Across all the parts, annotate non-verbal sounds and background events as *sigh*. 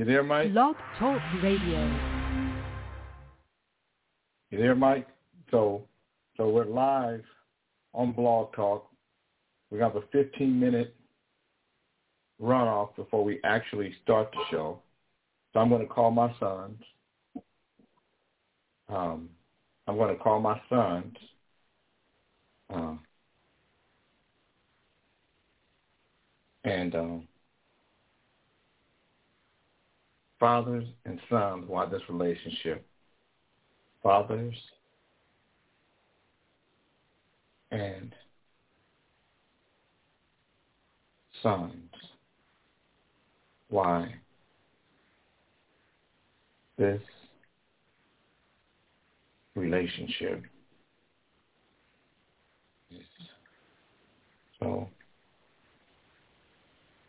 You there, Mike? Blog Talk Radio. You there, Mike? So, so we're live on Blog Talk. We have a 15-minute runoff before we actually start the show. So I'm going to call my sons. Um, I'm going to call my sons. Um, and um, fathers and sons want this relationship. Fathers and sons. Why? This relationship is so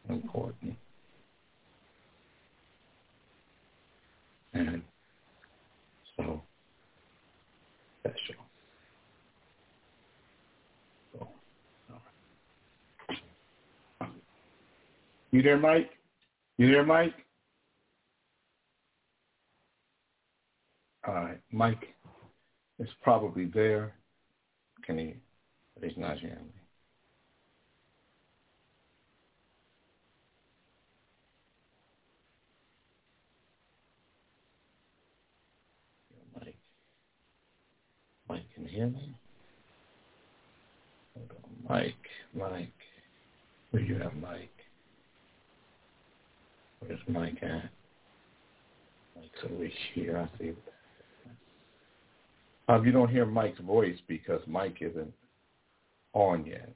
important and so special. So, you there, Mike? You there, Mike? All right, Mike is probably there. Can he? But he's not hearing me. Mike. Mike can hear me. Hold on, Mike. Mike. Where you at, Mike? Where's Mike at? Mike's over here. I see. Um, you don't hear Mike's voice because Mike isn't on yet,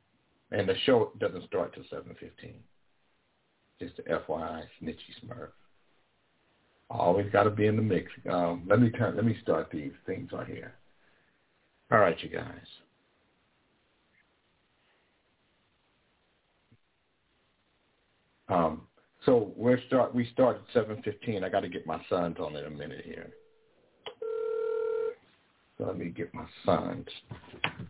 and the show doesn't start till seven fifteen. Just the FYI, Snitchy Smurf. Always got to be in the mix. Um, let me turn. Let me start these things right here. All right, you guys. Um, so we're start. We start at seven fifteen. I got to get my sons on in a minute here. So let me get my sons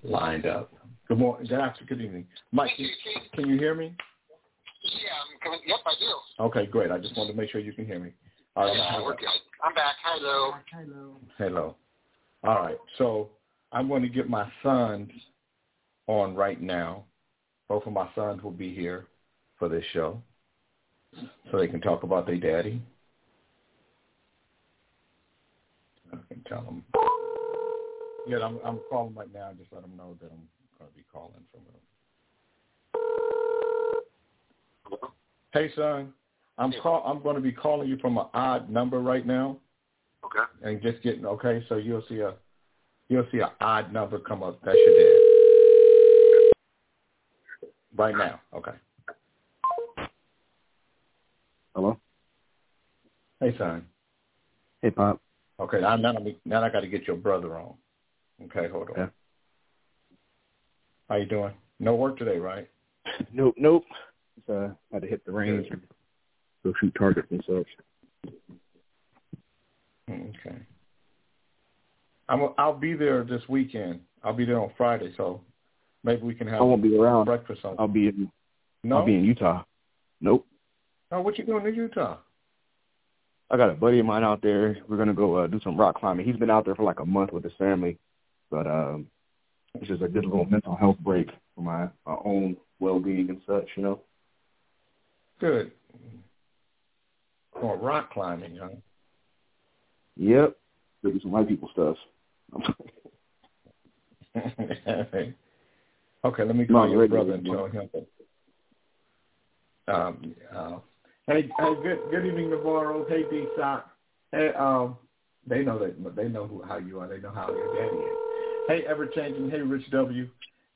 lined up. Good morning. Good afternoon. Good evening. Mike, can, can you hear me? Yeah, I'm coming. Yep, I do. Okay, great. I just wanted to make sure you can hear me. All right. Yeah, we're good. I'm back. Hello. Hello. Hello. All right. So I'm going to get my sons on right now. Both of my sons will be here for this show, so they can talk about their daddy. I can tell them. Yeah, I'm I'm calling right now. Just let them know that I'm going to be calling from them. Hey, son. I'm call. I'm going to be calling you from an odd number right now. Okay. And just getting okay. So you'll see a you'll see an odd number come up. That's your dad. Right now. Okay. Hello. Hey, son. Hey, Pop. Okay. Now, now, now I got to get your brother on. Okay, hold on. Yeah. How you doing? No work today, right? Nope, nope. Uh, had to hit the range and go shoot targets and such. Okay. I'm, I'll be there this weekend. I'll be there on Friday, so maybe we can have I won't be around. breakfast. I'll be in. no. I'll be in Utah. Nope. Oh, what you doing in Utah? I got a buddy of mine out there. We're gonna go uh, do some rock climbing. He's been out there for like a month with his family, but um, it's just a good little mental health break for my my own well being and such. You know. Good. Oh, rock climbing, huh? Yep. Do some white people stuff. *laughs* okay, let me No, call your you're brother and tell him. Um, uh, hey, hey, good good evening, Navarro. Hey, D Sock. Hey, um, they know that they know who, how you are. They know how your daddy is. Hey, ever changing. Hey, Rich W.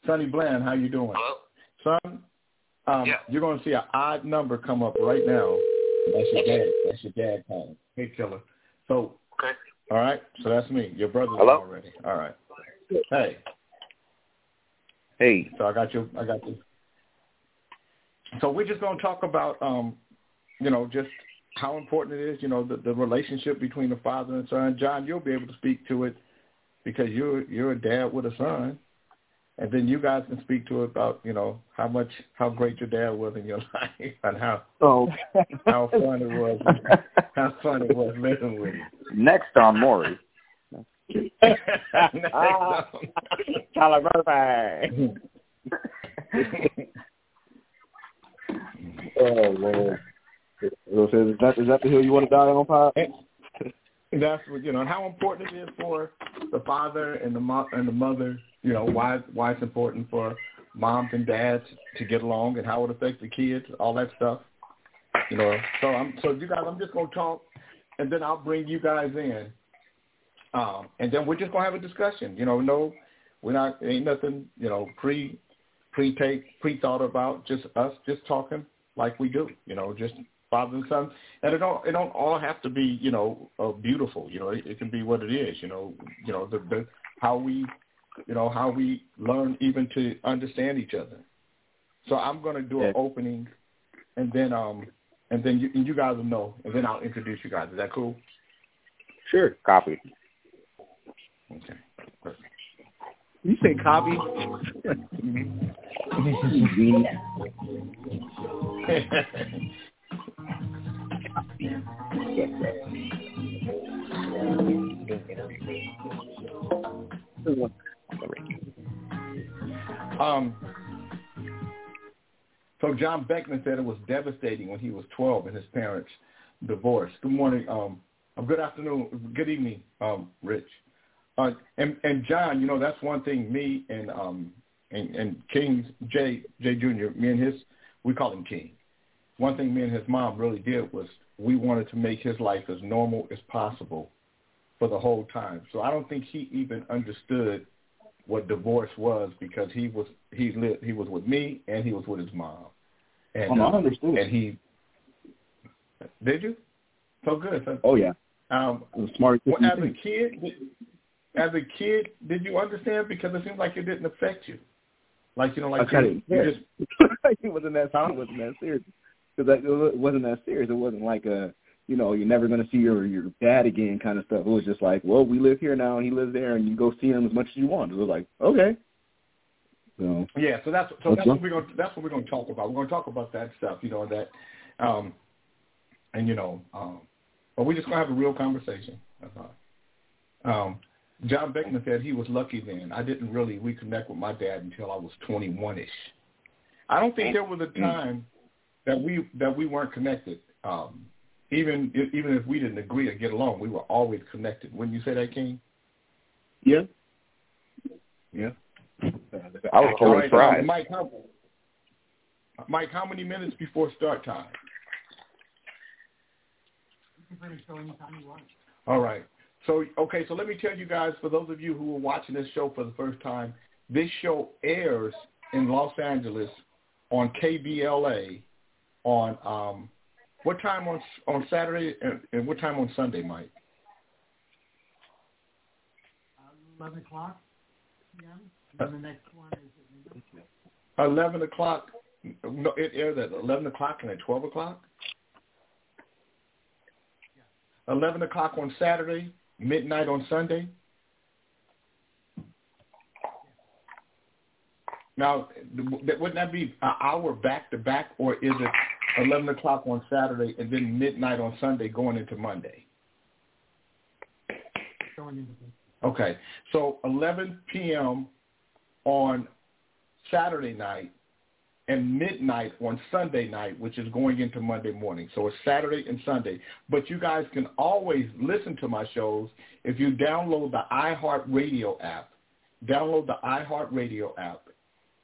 Sonny Bland, how you doing, Hello. son? Um, Yeah. You're going to see an odd number come up right now. That's your dad. That's your dad calling. Hey, killer. So, Okay. All right. So that's me. Your brother's Hello? already. All right. Hey. Hey. So I got you. I got you. So we're just going to talk about, um, you know, just how important it is, you know, the, the relationship between the father and son. John, you'll be able to speak to it because you're you're a dad with a son, and then you guys can speak to it about you know how much how great your dad was in your *laughs* life and how oh how fun it was how fun it was living with you. Next on Maury. *laughs* Next Ah. on- Tyler Murphy. *laughs* oh Lord. So is that is that the hill you want to die on, Pop? That's what you know, and how important it is for the father and the mo- and the mother. You know why why it's important for moms and dads to get along and how it affects the kids, all that stuff. You know, so I'm so you guys, I'm just gonna talk, and then I'll bring you guys in, um, and then we're just gonna have a discussion. You know, no, we're not ain't nothing you know pre pre take pre thought about. Just us just talking like we do. You know, just father and son, and it don't it don't all have to be you know uh, beautiful. You know, it, it can be what it is. You know, you know the, the how we you know how we learn even to understand each other. So I'm going to do an opening, and then um and then you, and you guys will know, and then I'll introduce you guys. Is that cool? Sure. Copy. Okay. Perfect. You say copy? *laughs* *laughs* *laughs* Um, so John Beckman said it was devastating when he was 12 and his parents divorced. Good morning. Um, uh, good afternoon. Good evening, um, Rich. Uh, and, and John, you know, that's one thing me and, um, and, and King J, J Jr., me and his, we call him King. One thing me and his mom really did was we wanted to make his life as normal as possible for the whole time. So I don't think he even understood what divorce was because he was he lived he was with me and he was with his mom. And Oh, I uh, understood. and he did you? So good. So, Oh yeah. um, I'm well, as a kid, as a kid, did you understand? Because it seems like it didn't affect you. Like you know, like I you, you just *laughs* it wasn't that it wasn't that serious because it wasn't that serious. It wasn't like a you know you're never gonna see your your dad again kind of stuff. It was just like, well, we live here now and he lives there, and you go see him as much as you want. It was like, okay. So Yeah, so that's so That's that's what- we're going to that's what we're going to talk about. We're going to talk about that stuff, you know that, um, and you know, um, but we're just going to have a real conversation. That's all. Um, John Beckman said he was lucky then. I didn't really reconnect with my dad until I was 21ish. I don't think there was a time that we that we weren't connected. Um, even even if we didn't agree or get along, we were always connected. Wouldn't you say that, King? yeah, Yeah. I was All totally right, surprised. Mike, how, Mike, how many minutes before start time? All right. So, okay, so let me tell you guys, for those of you who are watching this show for the first time, this show airs in Los Angeles on KBLA on um, what time on on Saturday and, and what time on Sunday, Mike? 11 o'clock p.m. And the next one is at midnight. Eleven o'clock. No, it airs at eleven o'clock and at twelve o'clock. Eleven o'clock on Saturday, midnight on Sunday. Now, wouldn't that be an hour back to back, or is it eleven o'clock on Saturday and then midnight on Sunday, going into Monday? Going into the Okay, so 11 p.m. on Saturday night and midnight on Sunday night, which is going into Monday morning. So it's Saturday and Sunday. But you guys can always listen to my shows if you download the iHeartRadio app. Download the iHeartRadio app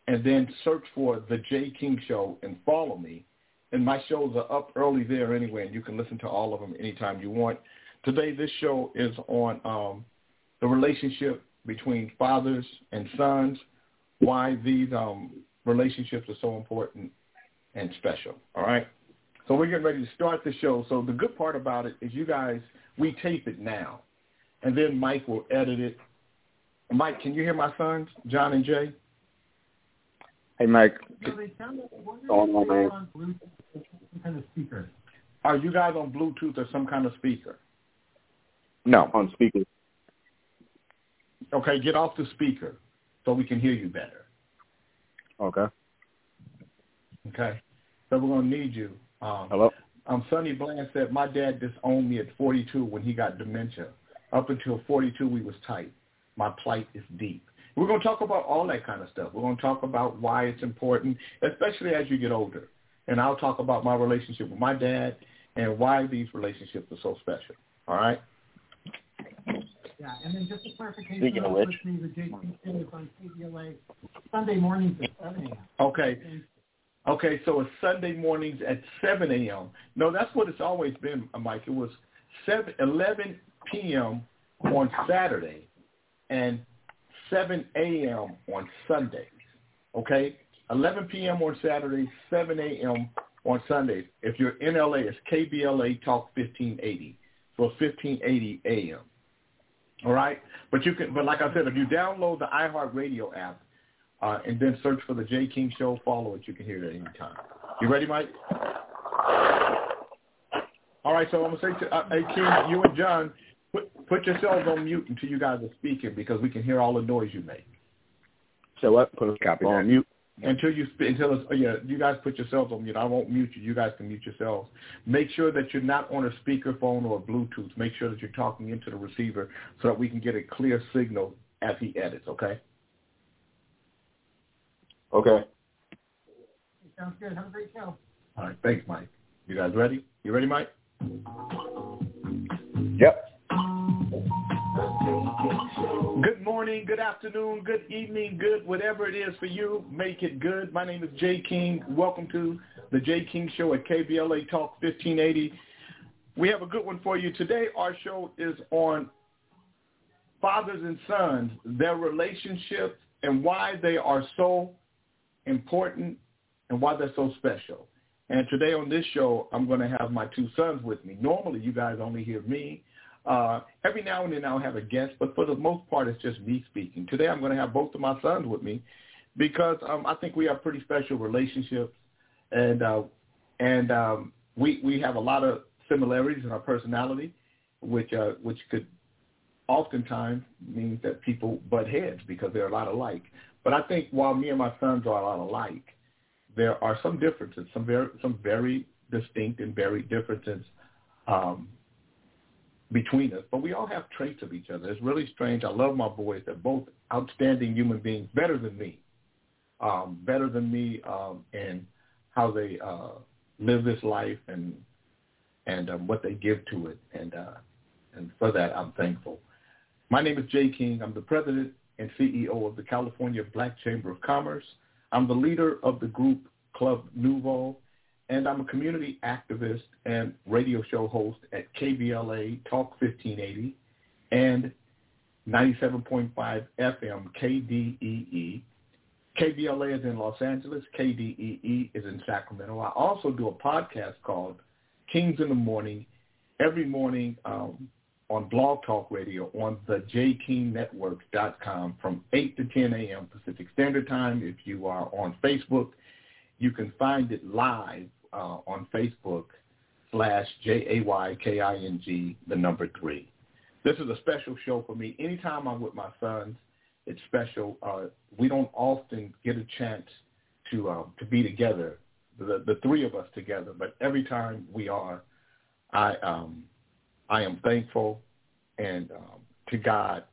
and then search for The Jay King Show and follow me. And my shows are up early there anyway, and you can listen to all of them anytime you want. Today, this show is on um, the relationship between fathers and sons, why these um, relationships are so important and special. All right. So we're getting ready to start the show. So the good part about it is you guys, we tape it now, and then Mike will edit it. Mike, can you hear my sons, John and Jay? Hey, Mike. So they sound like Oh, if no, they're man. on Bluetooth some kind of speaker. Are you guys on Bluetooth or some kind of speaker? No. on speaker. Okay, get off the speaker so we can hear you better. Okay. Okay. So we're gonna need you. Um, Hello. Um, Sonny Bland said my dad disowned me at 42 when he got dementia. Up until 42, we was tight. My plight is deep. We're going to talk about all that kind of stuff. We're going to talk about why it's important, especially as you get older. And I'll talk about my relationship with my dad and why these relationships are so special. All right? Yeah, and then just a clarification. Speaking I of was which. listening to Jason Phillips on KBLA Sunday mornings at 7 a.m. Okay. Okay, so it's Sunday mornings at 7 a.m. No, that's what it's always been, Mike. It was 7, 11 p.m. on Saturday and 7 a.m. on Sundays. Okay? 11 p.m. on Saturday, 7 a.m. on Sundays. If you're in LA, it's KBLA Talk 1580. So it's 1580 a.m. All right? But you can, but like I said, if you download the iHeartRadio app, uh, and then search for the Jay King Show. Follow it. You can hear it at any time. You ready, Mike? All right. So I'm gonna say to uh, hey King, you and John, put put yourselves on mute until you guys are speaking because we can hear all the noise you make. So what? Put a Copy on mute. Until you sp- until it's, oh, yeah, you guys put yourselves on mute. I won't mute you. You guys can mute yourselves. Make sure that you're not on a speakerphone or a Bluetooth. Make sure that you're talking into the receiver so that we can get a clear signal as he edits. Okay. Okay. Sounds good. Have a great show. All right. Thanks, Mike. You guys ready? You ready, Mike? Yep. Morning, good afternoon, good evening, good whatever it is for you. Make it good. My name is Jay King. Welcome to the Jay King Show at KBLA Talk 1580. We have a good one for you today. Our show is on fathers and sons, their relationships, and why they are so important and why they're so special. And today on this show, I'm going to have my two sons with me. Normally, you guys only hear me. Uh, every now and then I'll have a guest, but for the most part, it's just me speaking. Today, I'm going to have both of my sons with me because um, I think we have pretty special relationships, and uh, and um, we we have a lot of similarities in our personality, which uh, which could oftentimes means that people butt heads because they're a lot alike. But I think while me and my sons are a lot alike, there are some differences, some very some very distinct and very differences um, between us. But we all have traits of each other. It's really strange. I love my boys. They're both outstanding human beings, better than me, um, better than me um, in how they uh, live this life and and um, what they give to it. And uh, and for that, I'm thankful. My name is Jay King. I'm the president and CEO of the California Black Chamber of Commerce. I'm the leader of the group Club Nouveau, and I'm a community activist and radio show host at KBLA Talk 1580 and 97.5 FM KDEE. KBLA is in Los Angeles. KDEE is in Sacramento. I also do a podcast called Kings in the Morning every morning um, on Blog Talk Radio on the jkingnetwork.com from 8 to 10 a.m. Pacific Standard Time. If you are on Facebook, you can find it live uh, on Facebook slash J-A-Y-K-I-N-G, the number three. This is a special show for me. Anytime I'm with my sons, it's special. Uh, we don't often get a chance to uh, to be together, the, the three of us together, but every time we are, I um, I am thankful and um, to God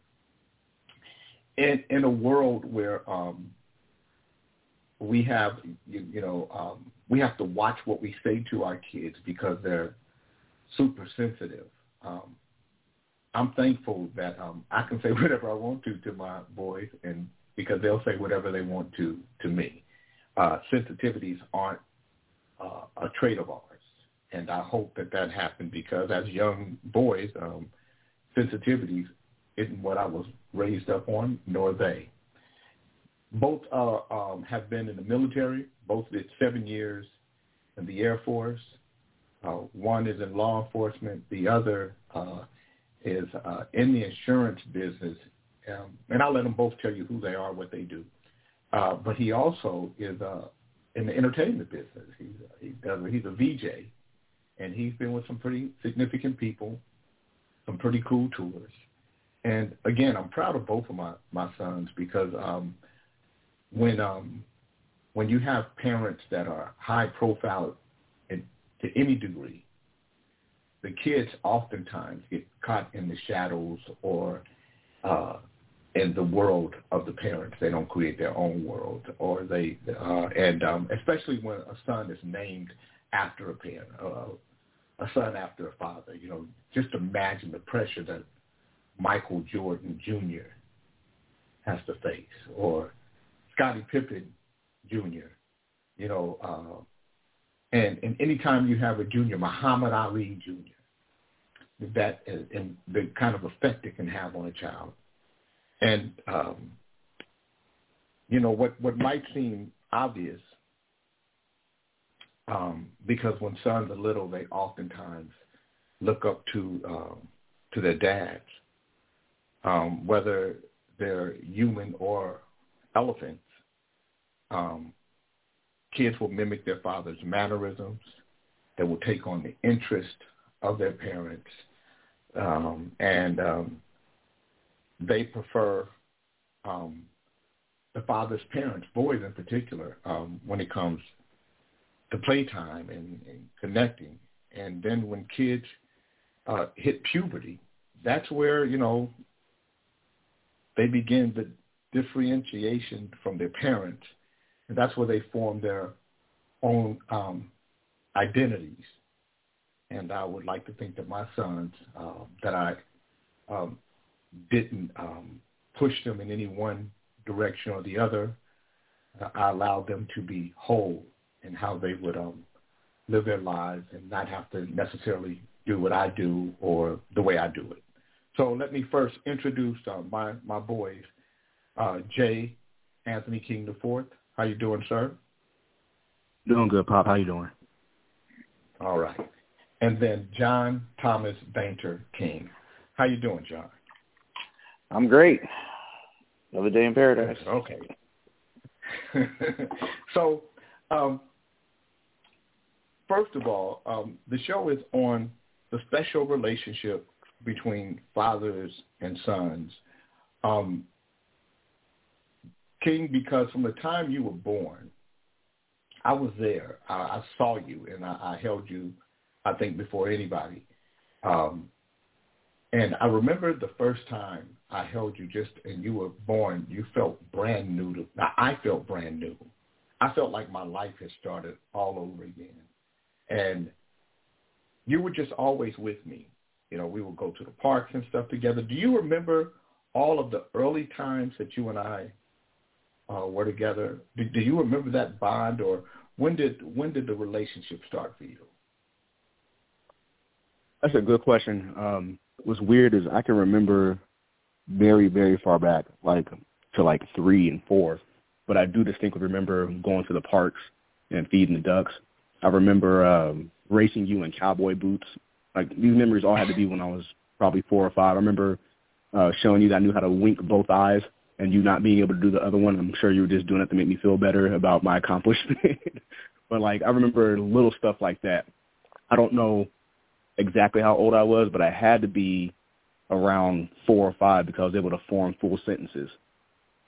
in in a world where um, we have you, you know um, we have to watch what we say to our kids because they're super sensitive. Um, I'm thankful that um, I can say *laughs* whatever I want to to my boys, and because they'll say whatever they want to to me. Uh, sensitivities aren't uh, a trait of ours, and I hope that that happened because as young boys, um, sensitivities isn't what I was raised up on, nor they. Both uh, um, have been in the military. Both did seven years in the Air Force. Uh, one is in law enforcement. The other uh, is uh, in the insurance business. Um, and I'll let them both tell you who they are, what they do. Uh, but he also is uh, in the entertainment business. He's, he does, he's a VJ, and he's been with some pretty significant people, some pretty cool tours. And again, I'm proud of both of my, my sons because um, when um, when you have parents that are high profile to any degree, the kids oftentimes get caught in the shadows or uh, in the world of the parents. They don't create their own world, or they uh, and um, especially when a son is named after a parent, uh, a son after a father. You know, just imagine the pressure that Michael Jordan Jr. has to face, or Scottie Pippen Jr. You know, uh, and and anytime you have a junior, Muhammad Ali Jr. That and the kind of effect it can have on a child, and um, you know what what might seem obvious um, because when sons are little, they oftentimes look up to um, to their dads, um, whether they're human or elephants. Um, kids will mimic their father's mannerisms. They will take on the interest of their parents, um, and um, they prefer um, the father's parents, boys in particular, um, when it comes to playtime and, and connecting. And then when kids uh, hit puberty, that's where you know they begin the differentiation from their parents, and that's where they form their own um, identities. And I would like to think that my sons, uh, that I um, didn't um, push them in any one direction or the other. Uh, I allowed them to be whole in how they would um, live their lives and not have to necessarily do what I do or the way I do it. So let me first introduce uh, my my boys, uh, Jay Anthony King the Fourth. How you doing, sir? Doing good, Pop. How you doing? All right. And then John Thomas Bainter King. How you doing, John? I'm great. Another day in paradise. *laughs* Okay. *laughs* so, um, first of all, um, the show is on the special relationship between fathers and sons. Um, King, because from the time you were born, I was there. I, I saw you, and I, I held you. I think before anybody. Um, and I remember the first time I held you just and you were born, you felt brand new. To, now, I felt brand new. I felt like my life had started all over again. And you were just always with me. You know, we would go to the parks and stuff together. Do you remember all of the early times that you and I uh, were together? Do, do you remember that bond, or when did when did the relationship start for you? That's a good question. Um, what's weird is I can remember very, very far back, like to like three and four. But I do distinctly remember going to the parks and feeding the ducks. I remember um, racing you in cowboy boots. Like these memories all had to be when I was probably four or five. I remember uh, showing you that I knew how to wink both eyes and you not being able to do the other one. I'm sure you were just doing it to make me feel better about my *laughs* accomplishment. but like I remember little stuff like that. I don't know exactly how old I was, but I had to be around four or five because I was able to form full sentences.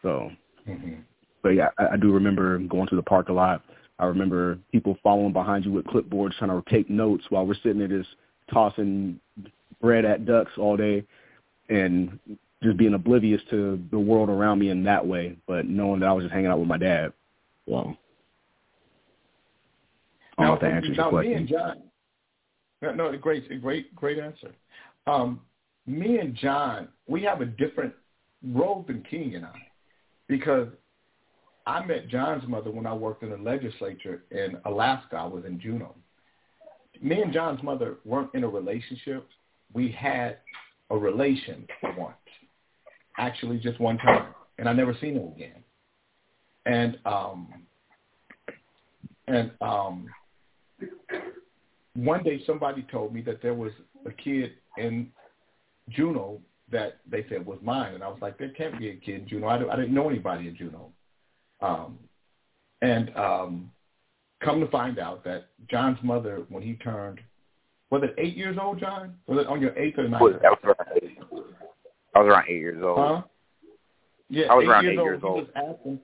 So, mm-hmm. but yeah, I, I do remember going to the park a lot. I remember people following behind you with clipboards trying to take notes while we're sitting there just tossing bread at ducks all day and just being oblivious to the world around me in that way, but knowing that I was just hanging out with my dad. Well, I don't know if that answers your question. Me and John, no, no, great, great, great answer. Um, me and John, we have a different role than King and I, because I met John's mother when I worked in the legislature in Alaska. I was in Juneau. Me and John's mother weren't in a relationship. We had a relation once, actually just one time, and I never seen her again. And um, and um, one day somebody told me that there was a kid in Juneau that they said was mine, and I was like, there can't be a kid in Juneau. I, I didn't know anybody in Juneau. Um, and um, come to find out that John's mother, when he turned, was it eight years old, John? Was it on your eighth or ninth? I, was eight. I was around eight years old. Huh? Yeah, I was eight around years eight years old. old. He was asking,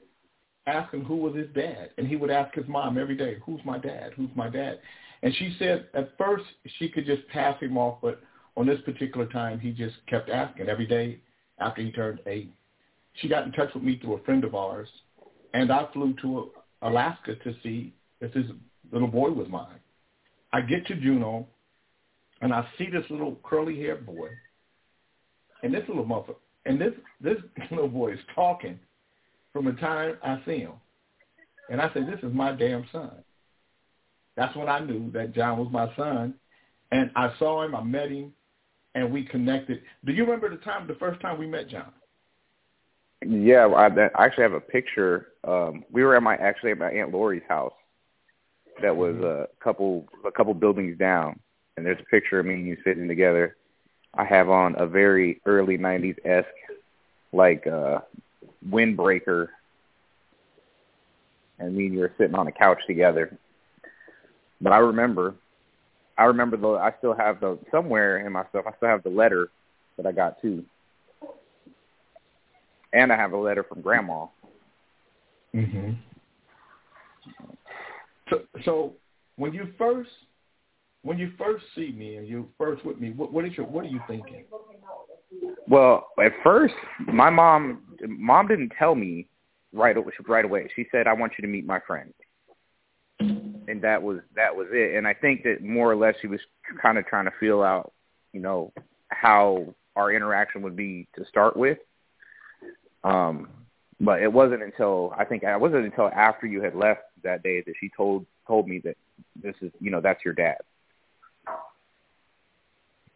asking who was his dad, and he would ask his mom every day, "Who's my dad? Who's my dad?" And she said at first she could just pass him off, but on this particular time he just kept asking every day after he turned eight. She got in touch with me through a friend of ours, and I flew to Alaska to see if this little boy was mine. I get to Juneau, and I see this little curly-haired boy, and this little mother, and this this *laughs* little boy is talking from the time I see him. And I said, this is my damn son. That's when I knew that John was my son. And I saw him, I met him, and we connected. Do you remember the time, the first time we met John? Yeah, I, I actually have a picture. Um, we were at my actually at my aunt Lori's house. That was mm-hmm. a couple a couple buildings down, and there's a picture of me and you sitting together. I have on a very early '90s esque, like uh, windbreaker, and me and you were sitting on a couch together. But I remember, I remember though. I still have the somewhere in my stuff. I still have the letter that I got too, and I have a letter from Grandma. Mhm. So, so when you first when you first see me and you first with me, what, what is your what are you thinking? Well, at first, my mom mom didn't tell me right right away. She said, "I want you to meet my friend," and that was that was it. And I think that more or less she was kind of trying to feel out, you know, how our interaction would be to start with. Um, but it wasn't until I think it wasn't until after you had left that day that she told told me that this is you know that's your dad.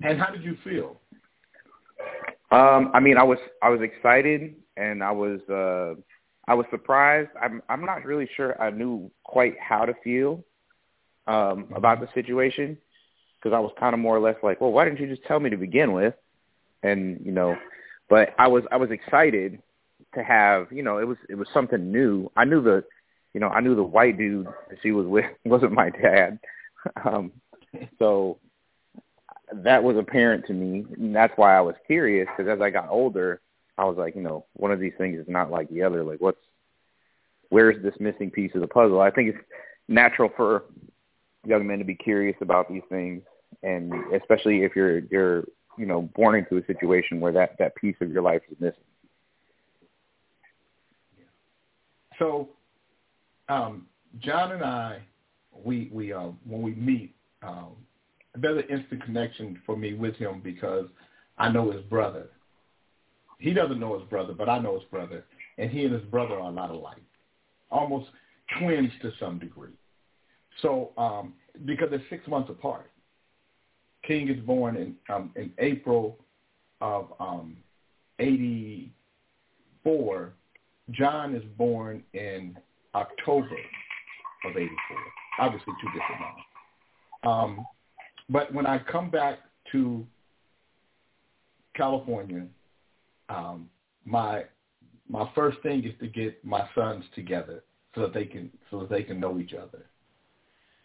And how did you feel? Um, I mean, I was I was excited and I was uh, I was surprised. I'm I'm not really sure I knew quite how to feel um, about the situation because I was kind of more or less like, well, why didn't you just tell me to begin with? And you know, but I was I was excited to have you know it was it was something new. I knew the you know I knew the white dude that she was with *laughs* wasn't my dad, *laughs* um, so that was apparent to me. And that's why I was curious because as I got older, I was like, you know, one of these things is not like the other. Like, what's where's this missing piece of the puzzle? I think it's natural for young men to be curious about these things, and especially if you're you're you know born into a situation where that that piece of your life is missing. So, um, John and I, we we um, when we meet, um, an instant connection for me with him because I know his brother. He doesn't know his brother, but I know his brother, and he and his brother are a lot alike, almost twins to some degree. So um, because they're six months apart, King is born in um, in April of um, '84. John is born in October of '84. Obviously, two different months. Um, but when I come back to California, um, my my first thing is to get my sons together so that they can so that they can know each other,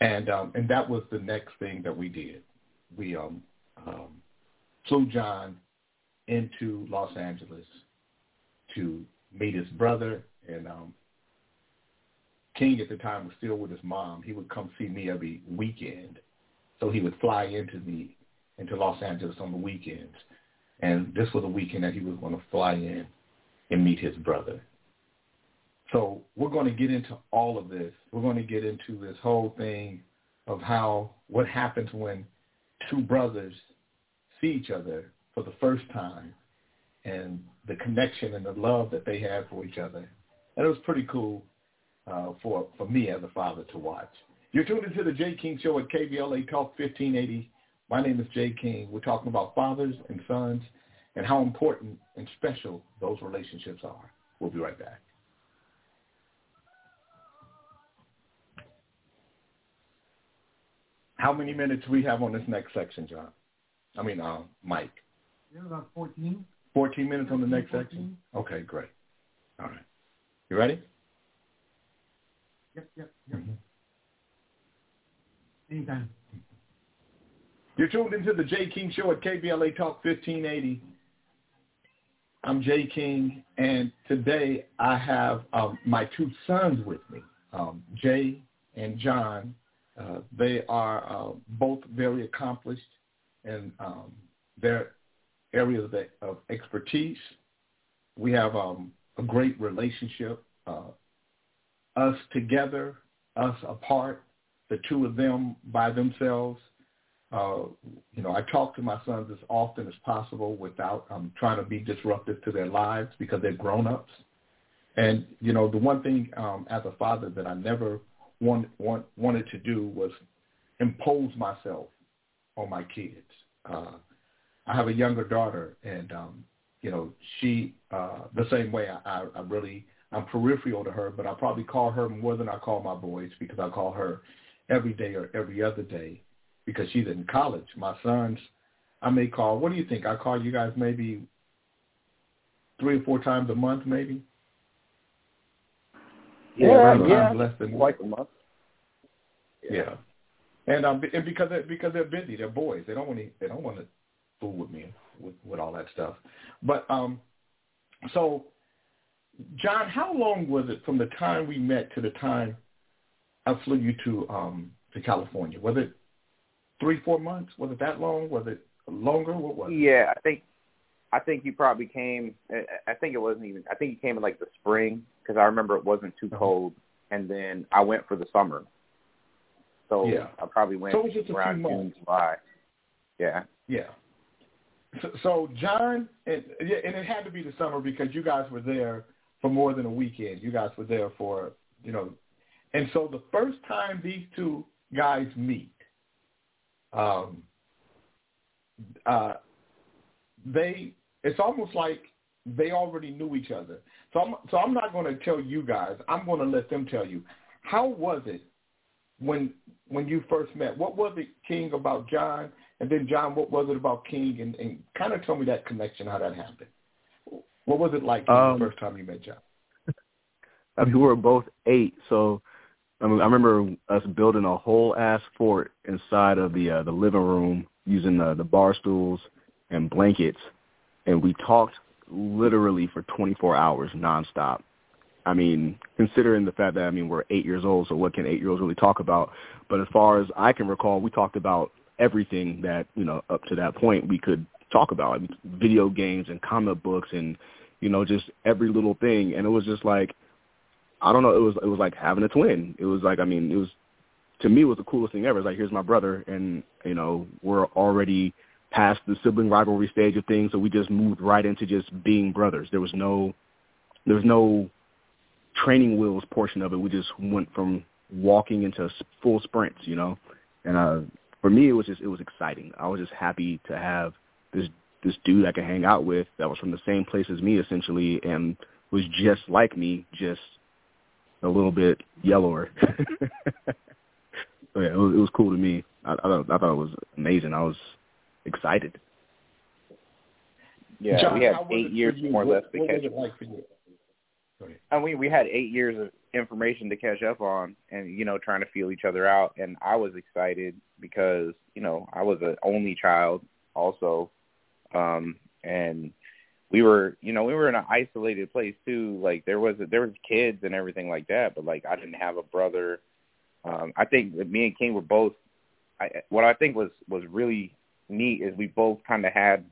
and um, and that was the next thing that we did. We um, um, flew John into Los Angeles to meet his brother, and um, King at the time was still with his mom. He would come see me every weekend so he would fly into the into Los Angeles on the weekends. And this was a weekend that he was going to fly in and meet his brother. So we're going to get into all of this. We're going to get into this whole thing of how what happens when two brothers see each other for the first time and the connection and the love that they have for each other. And it was pretty cool uh, for for me as a father to watch. You're tuned into the Jay King Show at KBLA Talk 1580. My name is Jay King. We're talking about fathers and sons and how important and special those relationships are. We'll be right back. How many minutes do we have on this next section, John? I mean, uh, Mike. About 14. 14 minutes on the next 14. section? Okay, great. All right. You ready? Yep, yep, yep. Mm-hmm. Anytime. You're tuned into the Jay King Show at KBLA Talk 1580. I'm Jay King, and today I have um, my two sons with me, um, Jay and John. Uh, they are uh, both very accomplished in um, their areas of, expertise. We have um, a great relationship. Uh, us together, us apart, the two of them by themselves uh, you know, I talk to my sons as often as possible without um, trying to be disruptive to their lives because they're grown-ups. And, you know, the one thing um, as a father that I never want, want, wanted to do was impose myself on my kids. Uh, I have a younger daughter, and, um, you know, she, uh, the same way I, I, I really, I'm peripheral to her, but I probably call her more than I call my boys because I call her every day or every other day because she's in college. My sons, I may call. What do you think? I call you guys maybe three or four times a month, maybe. Yeah, yeah, yeah. less than like a month. Yeah. yeah. And um, and because they're, because they're busy, they're boys. They don't want to they don't want to fool with me with with all that stuff. But um, so John, how long was it from the time we met to the time I flew you to um to California? Was it three, four months? Was it that long? Was it longer? What was it? Yeah, I think I think you probably came. I think it wasn't even. I think you came in like the spring because I remember it wasn't too uh-huh. cold, and then I went for the summer. So yeah. I probably went so around June, July. Yeah. Yeah. So, so John, and, and it had to be the summer because you guys were there for more than a weekend. You guys were there for you know, and so the first time these two guys meet, um, uh, they it's almost like they already knew each other. So I'm so I'm not going to tell you guys. I'm going to let them tell you. How was it when when you first met? What was it, King, about John? And then John, what was it about King? And, and kind of tell me that connection, how that happened. What was it like um, the first time you met John? *laughs* I mean, we were both eight, so I, mean, I remember us building a whole ass fort inside of the uh, the living room using the the bar stools and blankets, and we talked literally for 24 hours nonstop. I mean, considering the fact that I mean we're eight years old, so what can eight year olds really talk about? But as far as I can recall, we talked about everything that you know up to that point we could talk about, I mean, video games and comic books and you know just every little thing, and it was just like I don't know. It was it was like having a twin. It was like I mean, it was to me it was the coolest thing ever. It's like here's my brother, and you know we're already past the sibling rivalry stage of things, so we just moved right into just being brothers. There was no there was no training wheels portion of it. We just went from walking into full sprints, you know. And uh for me, it was just it was exciting. I was just happy to have this this dude I could hang out with that was from the same place as me essentially and was just like me, just a little bit yellower. *laughs* *laughs* so yeah, it was, it was cool to me. I, I thought I thought it was amazing. I was excited. Yeah, John, we had eight years more or less to catch up. Like for? I mean, we had eight years of information to catch up on, and you know, trying to feel each other out. And I was excited because you know I was an only child, also, um, and we were you know we were in an isolated place too like there was there was kids and everything like that but like i didn't have a brother. Um i think me and king were both i what i think was was really neat is we both kind of had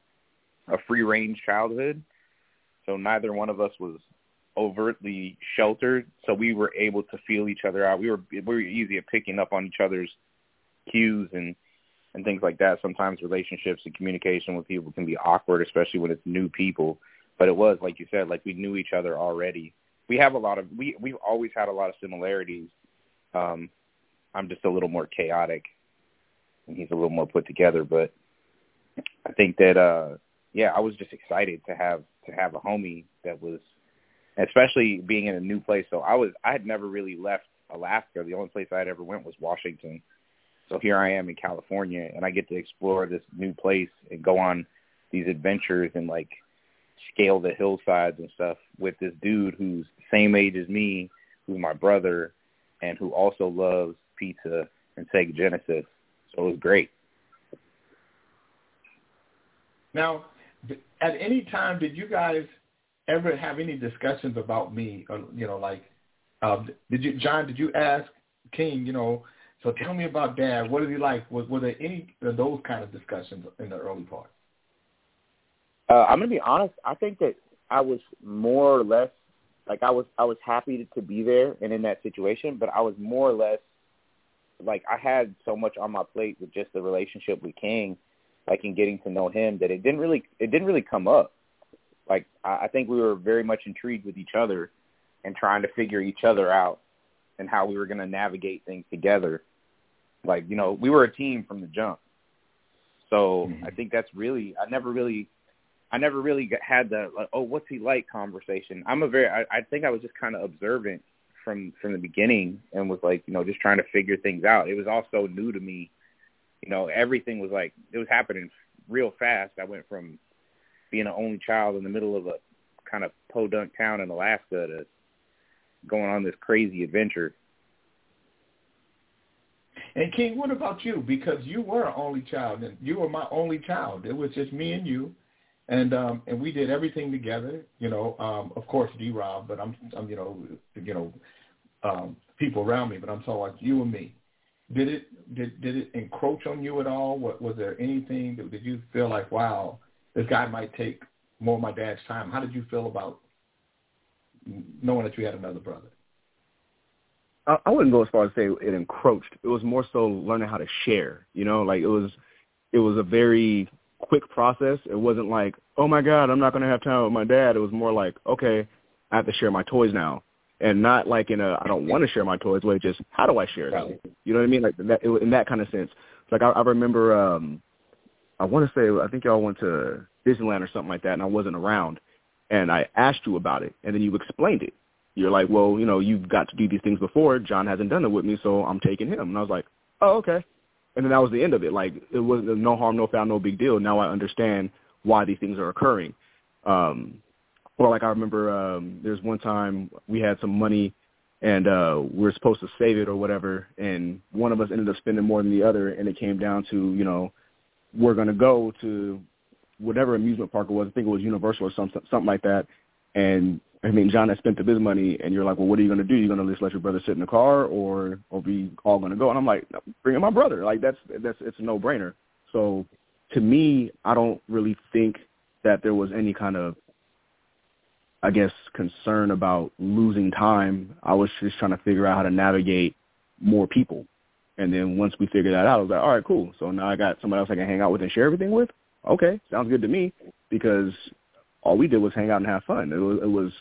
a free range childhood so neither one of us was overtly sheltered so we were able to feel each other out. We were we were easy at picking up on each other's cues and and things like that. Sometimes relationships and communication with people can be awkward, especially when it's new people. But it was, like you said, like we knew each other already. We have a lot of we we've always had a lot of similarities. Um, I'm just a little more chaotic, and he's a little more put together. But I think that uh, yeah, I was just excited to have to have a homie that was, especially being in a new place. So I was I had never really left Alaska. The only place I had ever went was Washington. So here I am in California, and I get to explore this new place and go on these adventures and like scale the hillsides and stuff with this dude who's same age as me, who's my brother, and who also loves pizza and Sega Genesis. So it was great. Now, at any time, did you guys ever have any discussions about me? Or, you know, like, um, did you, John? Did you ask King? You know, so tell me about Dad. What is he like? Was were there any of those kind of discussions in the early part? Uh, I'm gonna be honest. I think that I was more or less like I was I was happy to be there and in that situation, but I was more or less like I had so much on my plate with just the relationship with King, like in getting to know him that it didn't really it didn't really come up. Like I, I think we were very much intrigued with each other and trying to figure each other out and how we were going to navigate things together. Like you know we were a team from the jump, so mm-hmm. I think that's really I never really I never really had the like, oh what's he like conversation. I'm a very I, I think I was just kind of observant from from the beginning and was like you know just trying to figure things out. It was all so new to me. You know everything was like it was happening real fast. I went from being an only child in the middle of a kind of podunk town in Alaska to going on this crazy adventure. And King, what about you? Because you were an only child, and you were my only child. It was just me and you and um and we did everything together you know um of course d rob but i'm i'm you know you know um people around me but i'm talking like you and me did it did did it encroach on you at all what was there anything that did you feel like wow this guy might take more of my dad's time how did you feel about knowing that you had another brother I wouldn't go as far as say it encroached. It was more so learning how to share. You know, like it was, it was a very quick process. It wasn't like, oh my God, I'm not going to have time with my dad. It was more like, okay, I have to share my toys now. And not like in a I don't want to share my toys way, just how do I share them? You know what I mean? Like that in that kind of sense. Like I, I remember, um I want to say I think y'all went to Disneyland or something like that, and I wasn't around, and I asked you about it, and then you explained it. You're like, well, you know, you've got to do these things before. John hasn't done it with me, so I'm taking him. And I was like, oh, okay and then that was the end of it. Like it was no harm, no foul, no big deal. Now I understand why these things are occurring. Um, or like I remember um, there's one time we had some money and uh, we were supposed to save it or whatever, and one of us ended up spending more than the other, and it came down to you know we're going to go to whatever amusement park it was. I think it was Universal or something something like that, and I mean, John has spent up his money, and you're like, well, what are you going to do? You're going to just let your brother sit in the car, or or be all going to go? And I'm like, no, bring in my brother. Like that's that's it's a no brainer. So to me, I don't really think that there was any kind of, I guess, concern about losing time. I was just trying to figure out how to navigate more people. And then once we figured that out, I was like, all right, cool. So now I got somebody else I can hang out with and share everything with. Okay, sounds good to me because all we did was hang out and have fun. It was it was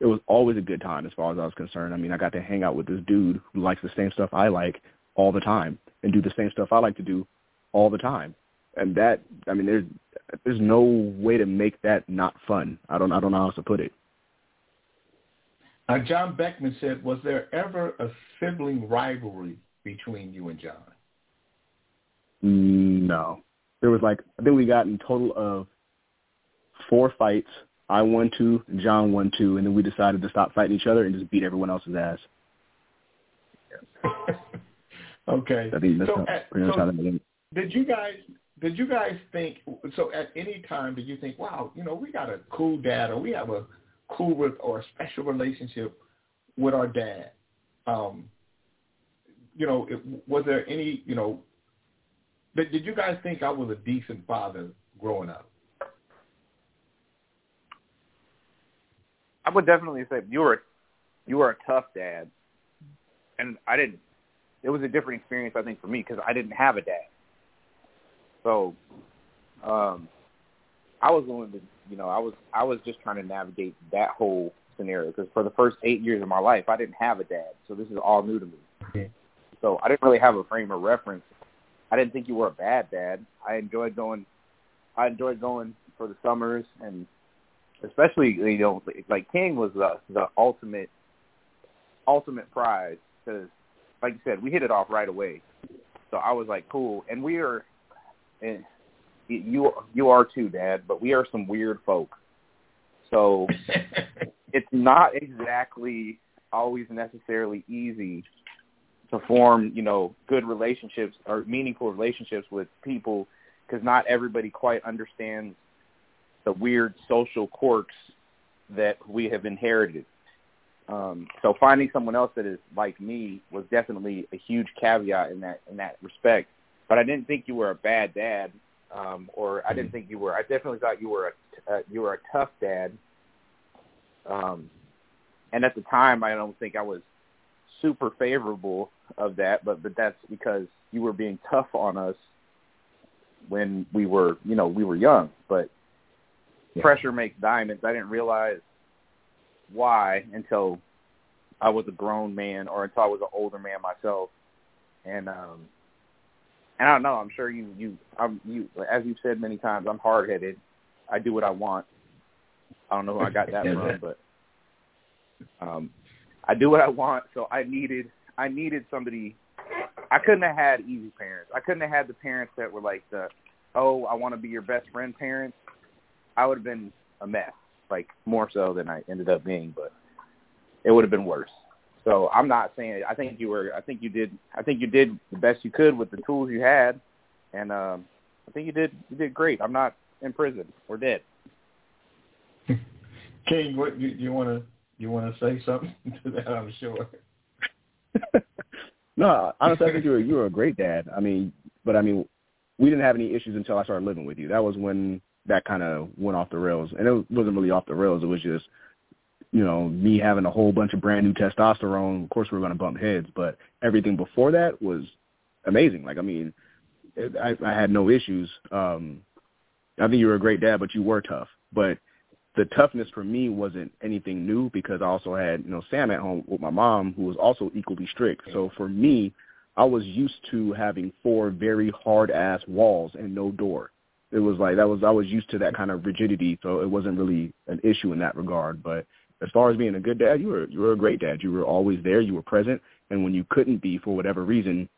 it was always a good time as far as I was concerned. I mean, I got to hang out with this dude who likes the same stuff I like all the time and do the same stuff I like to do all the time. And that I mean there's there's no way to make that not fun. I don't I don't know how else to put it. Uh, John Beckman said, was there ever a sibling rivalry between you and John? No. There was like I think we got in total of four fights. I won two, John won two, and then we decided to stop fighting each other and just beat everyone else's ass. *laughs* okay. I think that's so, at, so did you guys did you guys think so at any time did you think wow you know we got a cool dad or we have a cool or a special relationship with our dad um you know it, was there any you know did, did you guys think i was a decent father growing up I would definitely say you were you were a tough dad, and I didn't. It was a different experience, I think, for me because I didn't have a dad. So, um, I was willing to, you know, I was I was just trying to navigate that whole scenario because for the first eight years of my life, I didn't have a dad, so this is all new to me. So I didn't really have a frame of reference. I didn't think you were a bad dad. I enjoyed going. I enjoyed going for the summers and especially you know like King was the the ultimate ultimate prize because like you said we hit it off right away. So I was like cool, and we are and you you are too, Dad, but we are some weird folk. So *laughs* it's not exactly always necessarily easy to form, you know, good relationships or meaningful relationships with people because not everybody quite understands the weird social quirks that we have inherited. Um, so finding someone else that is like me was definitely a huge caveat in that in that respect. But I didn't think you were a bad dad, um, or I didn't think you were. I definitely thought you were a uh, you were a tough dad. Um, and at the time, I don't think I was super favorable of that, but but that's because you were being tough on us when we were, you know, we were young. But yeah. pressure makes diamonds. I didn't realize why until I was a grown man or until I was an older man myself. And um and I don't know, I'm sure you you I'm you as you've said many times, I'm hard headed. I do what I want. I don't know who I got that *laughs* from, but um I do what I want, so I needed I needed somebody I couldn't have had easy parents. I couldn't have had the parents that were like the oh, I want to be your best friend parents. I would have been a mess like more so than I ended up being, but it would have been worse. So I'm not saying I think you were I think you did I think you did the best you could with the tools you had and um I think you did you did great. I'm not in prison or dead. *laughs* King, what you, you wanna you wanna say something *laughs* to that I'm sure. *laughs* no, honestly I think you were you were a great dad. I mean but I mean we didn't have any issues until I started living with you. That was when that kind of went off the rails. And it wasn't really off the rails. It was just, you know, me having a whole bunch of brand new testosterone. Of course, we were going to bump heads, but everything before that was amazing. Like, I mean, I, I had no issues. Um, I think you were a great dad, but you were tough. But the toughness for me wasn't anything new because I also had, you know, Sam at home with my mom who was also equally strict. So for me, I was used to having four very hard ass walls and no door it was like that was I was used to that kind of rigidity, so it wasn't really an issue in that regard. But as far as being a good dad, you were you were a great dad. You were always there. You were present, and when you couldn't be for whatever reason,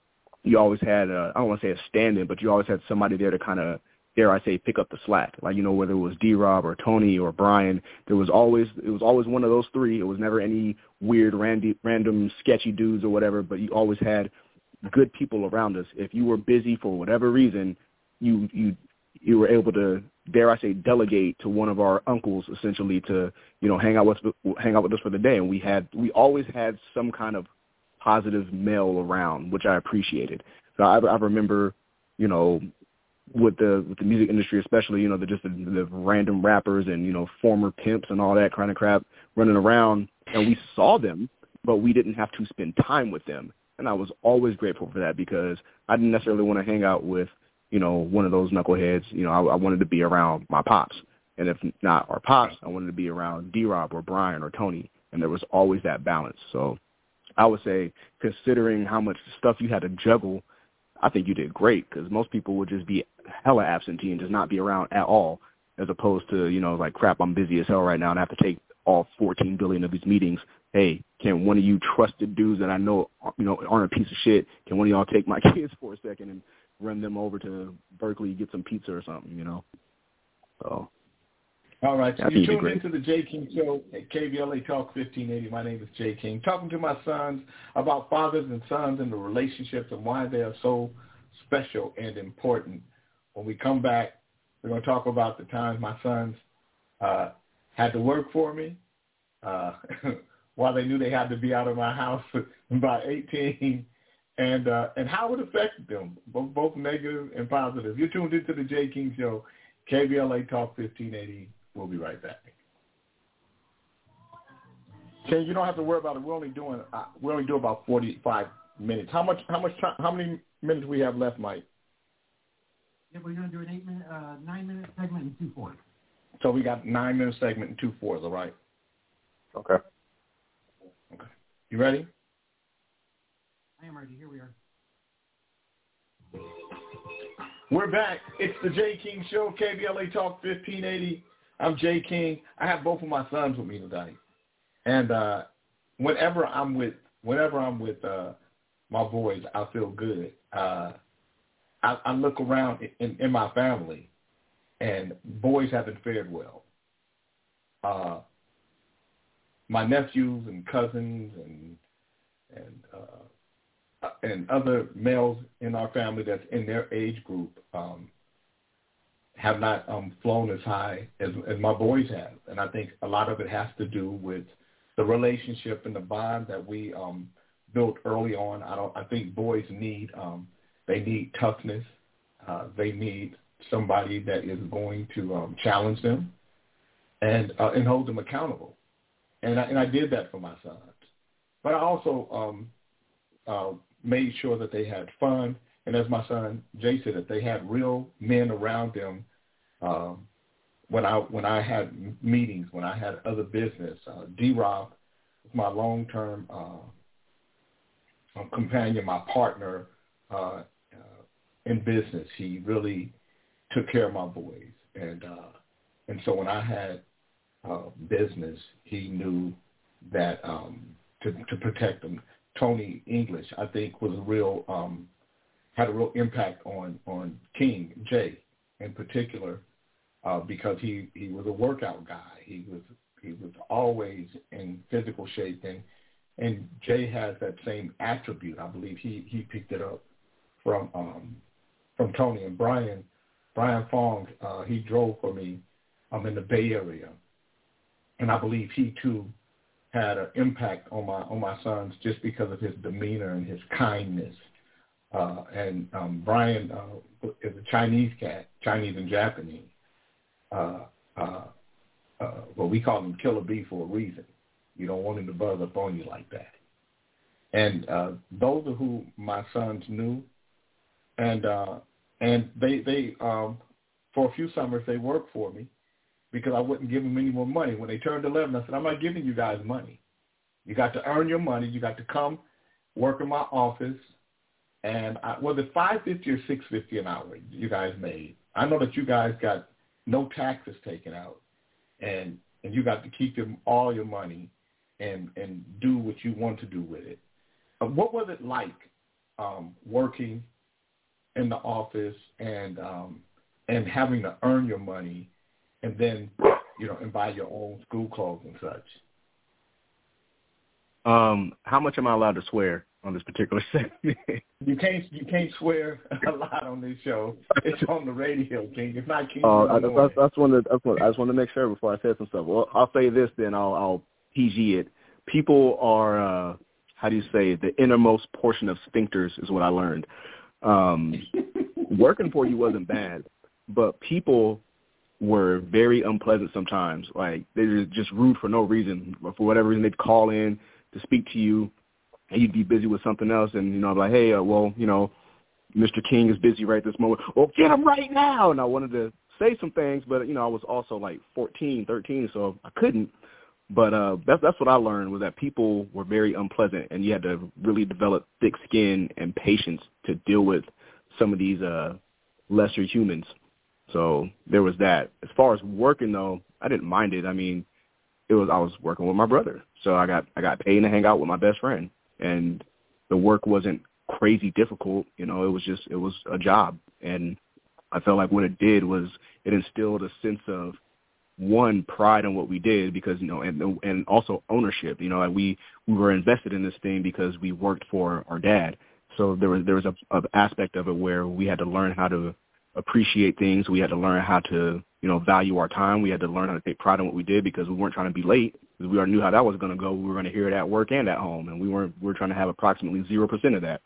you always had a, I don't want to say a stand-in, but you always had somebody there to kind of dare I say pick up the slack. Like you know whether it was D Rob or Tony or Brian, there was always it was always one of those three. It was never any weird randy, random sketchy dudes or whatever, but you always had good people around us. If you were busy for whatever reason, you you you were able to dare I say delegate to one of our uncles essentially to you know hang out with hang out with us for the day and we had we always had some kind of positive male around which I appreciated so I, I remember you know with the with the music industry especially you know the just the, the random rappers and you know former pimps and all that kind of crap running around and we saw them but we didn't have to spend time with them and I was always grateful for that because I didn't necessarily want to hang out with you know, one of those knuckleheads. You know, I, I wanted to be around my pops, and if not our pops, I wanted to be around D. Rob or Brian or Tony, and there was always that balance. So, I would say, considering how much stuff you had to juggle, I think you did great because most people would just be hella absentee and just not be around at all, as opposed to you know like crap, I'm busy as hell right now and I have to take all 14 billion of these meetings. Hey, can one of you trusted dudes that I know, you know, aren't a piece of shit? Can one of y'all take my *laughs* kids for a second and run them over to Berkeley, get some pizza or something, you know. So. All right, so you tuned into the Jay King Show at KBLA Talk 1580. My name is Jay King, talking to my sons about fathers and sons and the relationships and why they are so special and important. When we come back, we're going to talk about the times my sons uh, had to work for me uh, *laughs* while they knew they had to be out of my house *laughs* by 18 and uh, and how it affected them, both, both negative and positive. You're tuned into the Jay King Show, KBLA Talk 1580. We'll be right back. Ken, you don't have to worry about it. We're only doing uh, we only do about 45 minutes. How much how much time, how many minutes we have left, Mike? Yeah, we're going to do an eight minute, uh, nine minute segment in two fours. So we got nine minute segment in two fours. All right. Okay. Okay. You ready? I am ready. Here we are. We're back. It's the Jay King Show, KBLA Talk 1580. I'm Jay King. I have both of my sons with me tonight, and uh, whenever I'm with whenever I'm with uh, my boys, I feel good. Uh, I, I look around in, in my family, and boys haven't fared well. Uh, my nephews and cousins and and uh, and other males in our family that's in their age group um, have not um, flown as high as, as my boys have, and I think a lot of it has to do with the relationship and the bond that we um, built early on. I don't. I think boys need um, they need toughness. Uh, they need somebody that is going to um, challenge them and uh, and hold them accountable. And I, and I did that for my sons. But I also um, uh, made sure that they had fun. And as my son Jay said, that they had real men around them um, when I when I had meetings, when I had other business. Uh, D-Rob was my long-term uh, companion, my partner uh, uh, in business. He really took care of my boys, and uh, and so when I had uh, business, he knew that um, to to protect them. Tony English, I think, was a real um, had a real impact on on King Jay in particular uh, because he he was a workout guy. He was he was always in physical shape, and and Jay has that same attribute. I believe he he picked it up from um, from Tony and Brian. Brian Fong, uh, he drove for me um, in the Bay Area, and I believe he too had an impact on my on my sons just because of his demeanor and his kindness. Uh, and um, Brian uh, is a Chinese cat, Chinese and Japanese. Uh, uh, uh, well, we call him Killer B for a reason. You don't want him to buzz up on you like that. And uh, those are who my sons knew, and uh, and they they um, for a few summers they worked for me because I wouldn't give them any more money. When they turned 11, I said, I'm not giving you guys money. You got to earn your money. You got to come work in my office. And I, was it 550 or 650 an hour you guys made? I know that you guys got no taxes taken out, and and you got to keep your, all your money and and do what you want to do with it. Uh, what was it like um, working in the office and um, and having to earn your money and then you know and buy your own school clothes and such. Um, how much am I allowed to swear on this particular *laughs* segment? you can't you can't swear *laughs* a lot on this show. It's on the radio, King. It's not King. Uh, that's, that's one of that's what I just want to make sure before I say some stuff. Well, I'll say this, then I'll I'll PG it. People are uh how do you say the innermost portion of sphincters is what I learned. Um, *laughs* working for you wasn't bad, but people were very unpleasant sometimes. Like they were just rude for no reason. For whatever reason, they'd call in to speak to you, and you'd be busy with something else, and you know, like, hey, uh, well, you know, Mr. King is busy right this moment. Well, get him right now. And I wanted to say some things, but you know, I was also like 14, 13, so I couldn't. But uh, that's that's what I learned was that people were very unpleasant, and you had to really develop thick skin and patience to deal with some of these uh, lesser humans. So there was that. As far as working though, I didn't mind it. I mean, it was I was working with my brother, so I got I got paid to hang out with my best friend, and the work wasn't crazy difficult. You know, it was just it was a job, and I felt like what it did was it instilled a sense of one pride in what we did because you know and and also ownership. You know, like we we were invested in this thing because we worked for our dad. So there was there was a, a aspect of it where we had to learn how to appreciate things. We had to learn how to, you know, value our time. We had to learn how to take pride in what we did because we weren't trying to be late. We already knew how that was going to go. We were going to hear it at work and at home, and we weren't. We were trying to have approximately zero percent of that.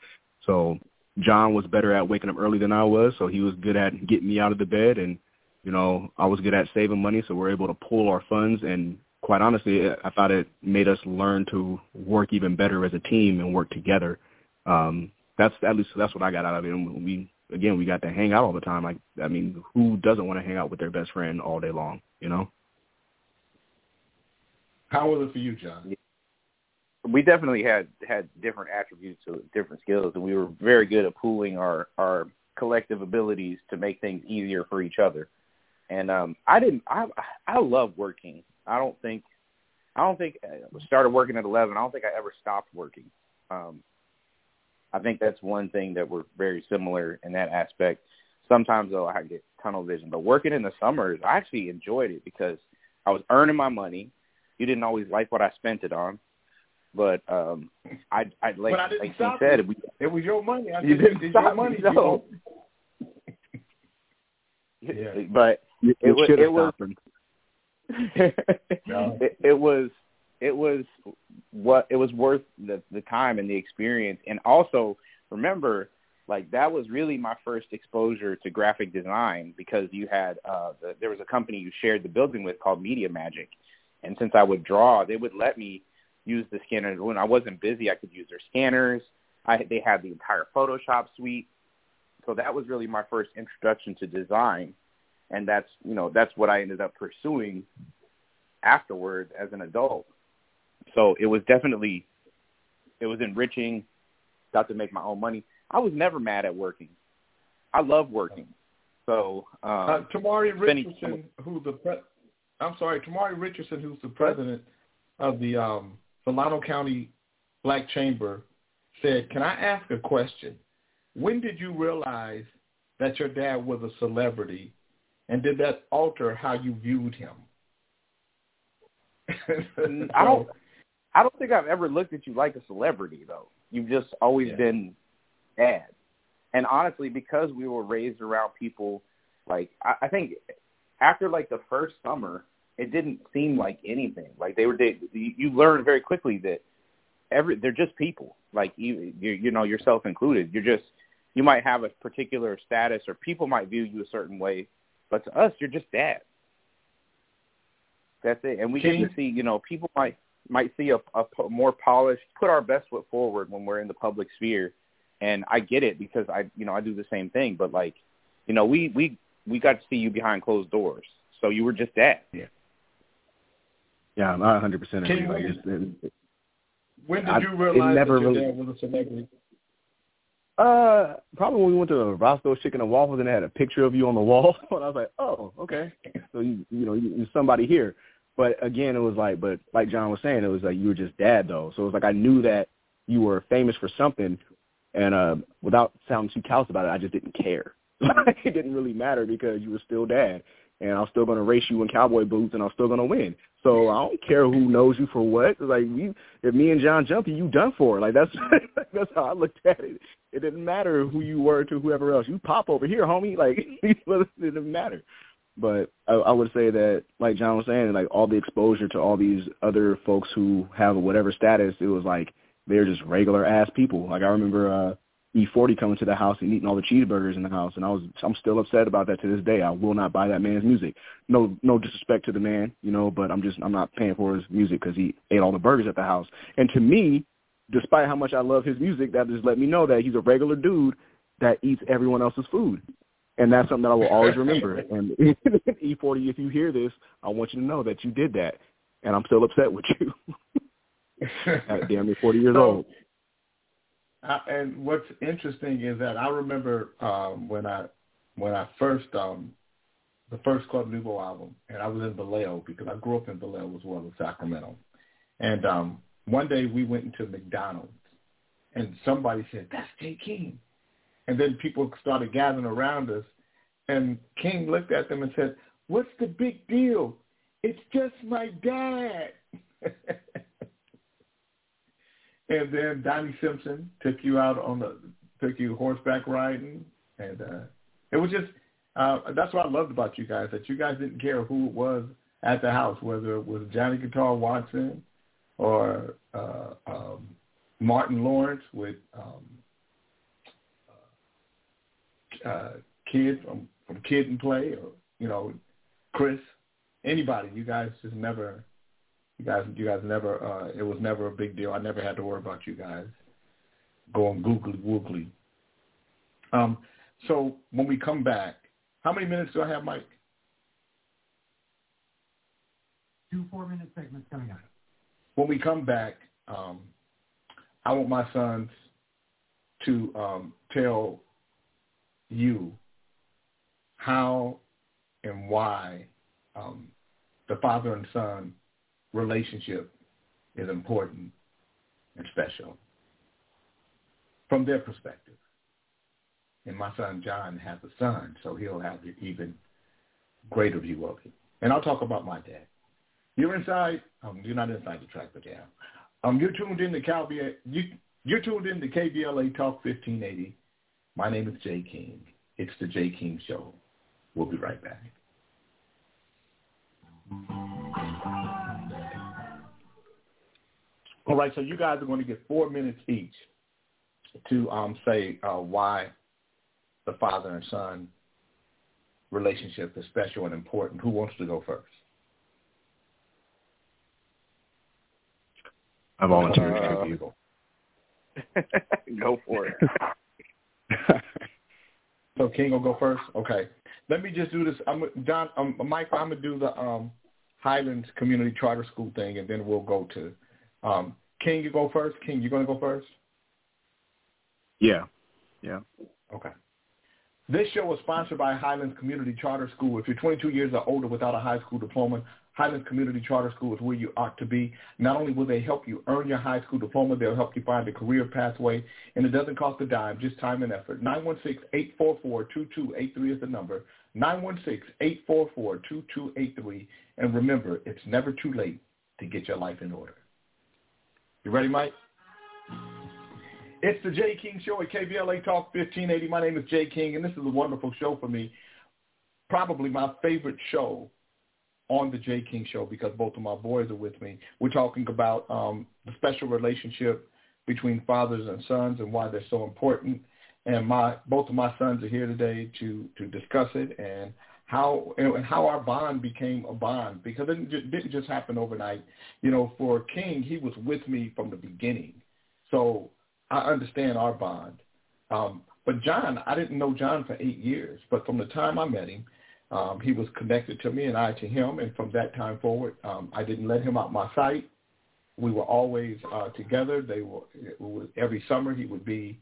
So John was better at waking up early than I was, so he was good at getting me out of the bed, and you know, I was good at saving money, so we're able to pool our funds. And quite honestly, I thought it made us learn to work even better as a team and work together. Um, that's at least that's what I got out of it. And we again, we got to hang out all the time. Like, I mean, who doesn't want to hang out with their best friend all day long? You know. How was it for you, John? We definitely had had different attributes or different skills, and we were very good at pooling our our collective abilities to make things easier for each other. And um I didn't. I I love working. I don't think. I don't think I started working at 11. I don't think I ever stopped working. Um, I think that's one thing that we're very similar in that aspect. Sometimes though I get tunnel vision, but working in the summers, I actually enjoyed it because I was earning my money. You didn't always like what I spent it on, but um I I like but I didn't like stop he said, it. we, it was your money. I you said, didn't it's stop your money. me, no. *laughs* Yeah. But You, It wa- should it have was- *laughs* No. it, it was it was what it was worth the the time and the experience and also remember like that was really my first exposure to graphic design because you had uh the, there was a company you shared the building with called Media Magic and since I would draw they would let me use the scanner when I wasn't busy I could use their scanners I they had the entire Photoshop suite so that was really my first introduction to design and that's you know that's what I ended up pursuing afterwards as an adult. So it was definitely it was enriching. Got to make my own money. I was never mad at working. I love working. So um, Uh, Tamari spending- Richardson, who's the pre- I'm sorry, Tamari Richardson, who's the president of the um, Solano County Black Chamber, said, "Can I ask a question? When did you realize that your dad was a celebrity, and did that alter how you viewed him?" *laughs* I don't I don't think I've ever looked at you like a celebrity though. You've just always Yeah. been dad. And honestly, because we were raised around people like I, I think after like the first summer, it didn't seem like anything. Like they were they, you you learn very quickly that every they're just people. Like you you you know yourself included. You're just you might have a particular status or people might view you a certain way, but to us you're just dad. That's it. And we get to see, you know, people might might see a, a po- more polished, put our best foot forward when we're in the public sphere. And I get it because I, you know, I do the same thing. But like, you know, we we we got to see you behind closed doors, so you were just that. Yeah, Yeah, I'm 100 percent agree. King, Like, when it's, it, when did I- you it realize never that your really- dad was a celebrity? Uh, probably when we went to the Roscoe's Chicken and Waffles and they had a picture of you on the wall, *laughs* and I was like, oh, okay, so you you know you, you're somebody here. But again, it was like, but like John was saying, it was like you were just dad though. So it was like I knew that you were famous for something, and uh, without sounding too callous about it, I just didn't care. *laughs* it didn't really matter because you were still dad, and I'm still gonna race you in cowboy boots, and I'm still gonna win. So I don't care who knows you for what. Like you, if me and John jump you, you done for. Like that's *laughs* that's how I looked at it. It didn't matter who you were to whoever else. You pop over here, homie. *laughs* Like it didn't matter. But I, I would say that, like John was saying, like all the exposure to all these other folks who have whatever status, it was like they're just regular ass people. Like I remember uh E40 coming to the house and eating all the cheeseburgers in the house, and I was I'm still upset about that to this day. I will not buy that man's music. No no disrespect to the man, you know, but I'm just I'm not paying for his music because he ate all the burgers at the house. And to me, despite how much I love his music, that just let me know that he's a regular dude that eats everyone else's food. And that's something that I will always remember. *laughs* And *laughs* E40, if you hear this, I want you to know that you did that. And I'm still upset with you. *laughs* Damn near 40 years So, old. And what's interesting is that I remember um, when I when I first um, the first Club Nouveau album, and I was in Vallejo because I grew up in Vallejo as well as Sacramento. And um, one day we went into McDonald's, and somebody said, "That's Jay King," and then people started gathering around us, and King looked at them and said, "What's the big deal? It's just my dad." *laughs* And then Donnie Simpson took you out on the took you horseback riding, and uh, it was just uh, that's what I loved about you guys that you guys didn't care who it was at the house, whether it was Johnny Guitar Watson or uh, um, Martin Lawrence with um, uh, Kid from from Kid and Play, or you know Chris, anybody. You guys just never you guys, you guys never. Uh, it was never a big deal. I never had to worry about you guys going googly woogly. Um, so when we come back, how many minutes do I have, Mike? Two four-minute segments coming up. When we come back, um, I want my sons to um, tell you how and why um, the father and son relationship is important and special from their perspective. And my son John has a son, so he'll have an even greater view of it. And I'll talk about my dad. You're inside. Um, you're not inside the track, but yeah. Um, you're tuned in to. You, you're tuned in to KBLA Talk 1580. My name is Jay King. It's the Jay King Show. We'll be right back. All right, so you guys are going to get four minutes each to um, say uh, why the father and son relationship is special and important. Who wants to go first? I volunteer. Uh, *laughs* go for it. *laughs* so King will go first. Okay. Let me just do this. I'm John. Um, Mike. I'm gonna do the um, Highlands Community Charter School thing, and then we'll go to um, King. You go first. King, you gonna go first? Yeah. Yeah. Okay. This show is sponsored by Highlands Community Charter School. If you're 22 years or older without a high school diploma, Highlands Community Charter School is where you ought to be. Not only will they help you earn your high school diploma, they'll help you find a career pathway, and it doesn't cost a dime, just time and effort. 916-844-2283 is the number. 916-844-2283. And remember, it's never too late to get your life in order. You ready, Mike? It's the Jay King Show at KBLA Talk 1580. My name is Jay King, and this is a wonderful show for me. Probably my favorite show on the Jay King Show because both of my boys are with me. We're talking about um, the special relationship between fathers and sons and why they're so important. And my both of my sons are here today to to discuss it and how and how our bond became a bond because it didn't just happen overnight. You know, for King, he was with me from the beginning, so I understand our bond. Um, but John, I didn't know John for eight years, but from the time I met him, um, he was connected to me and I to him. And from that time forward, um, I didn't let him out my sight. We were always uh, together. They were, was, every summer he would be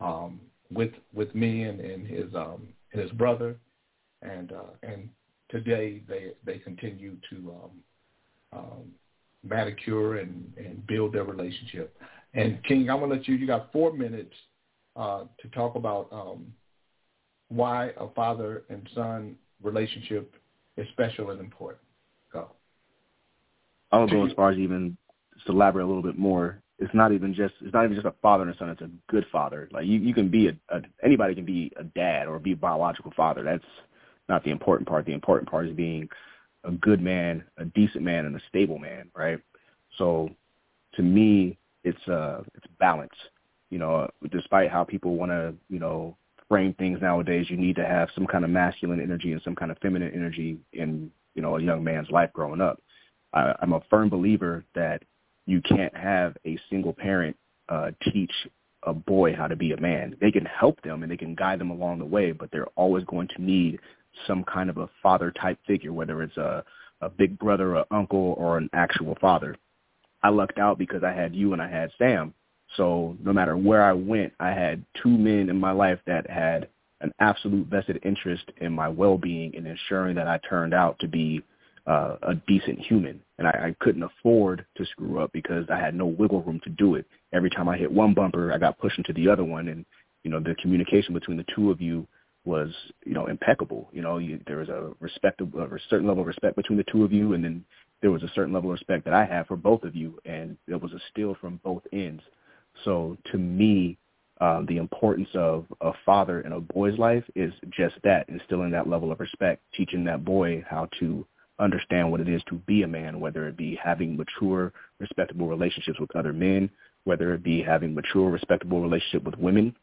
um, with with me and, and his um, his brother, and uh, and today they they continue to um, um, manicure and, and build their relationship. And King, I'm gonna let you. You got four minutes uh, to talk about um, why a father and son relationship is special and important. Go. I'll go as far as even to elaborate a little bit more. It's not even just it's not even just a father and a son. It's a good father. Like you, you can be a, a anybody can be a dad or be a biological father. That's not the important part. The important part is being a good man, a decent man, and a stable man, right? So, to me, it's uh it's balance. You know, despite how people want to you know frame things nowadays, you need to have some kind of masculine energy and some kind of feminine energy in you know a young man's life growing up. I, I'm a firm believer that you can't have a single parent uh, teach a boy how to be a man. They can help them and they can guide them along the way, but they're always going to need some kind of a father type figure, whether it's a a big brother, a uncle, or an actual father. I lucked out because I had you and I had Sam, so no matter where I went, I had two men in my life that had an absolute vested interest in my well-being and ensuring that I turned out to be uh, a decent human. And I, I couldn't afford to screw up because I had no wiggle room to do it. Every time I hit one bumper, I got pushed into the other one. And, you know, the communication between the two of you was, you know, impeccable. You know, you, there was a respect, a certain level of respect between the two of you. And then there was a certain level of respect that I had for both of you. And it was a steal from both ends. So to me, um, the importance of a father in a boy's life is just that, instilling that level of respect, teaching that boy how to understand what it is to be a man, whether it be having mature, respectable relationships with other men, whether it be having mature, respectable relationship with women,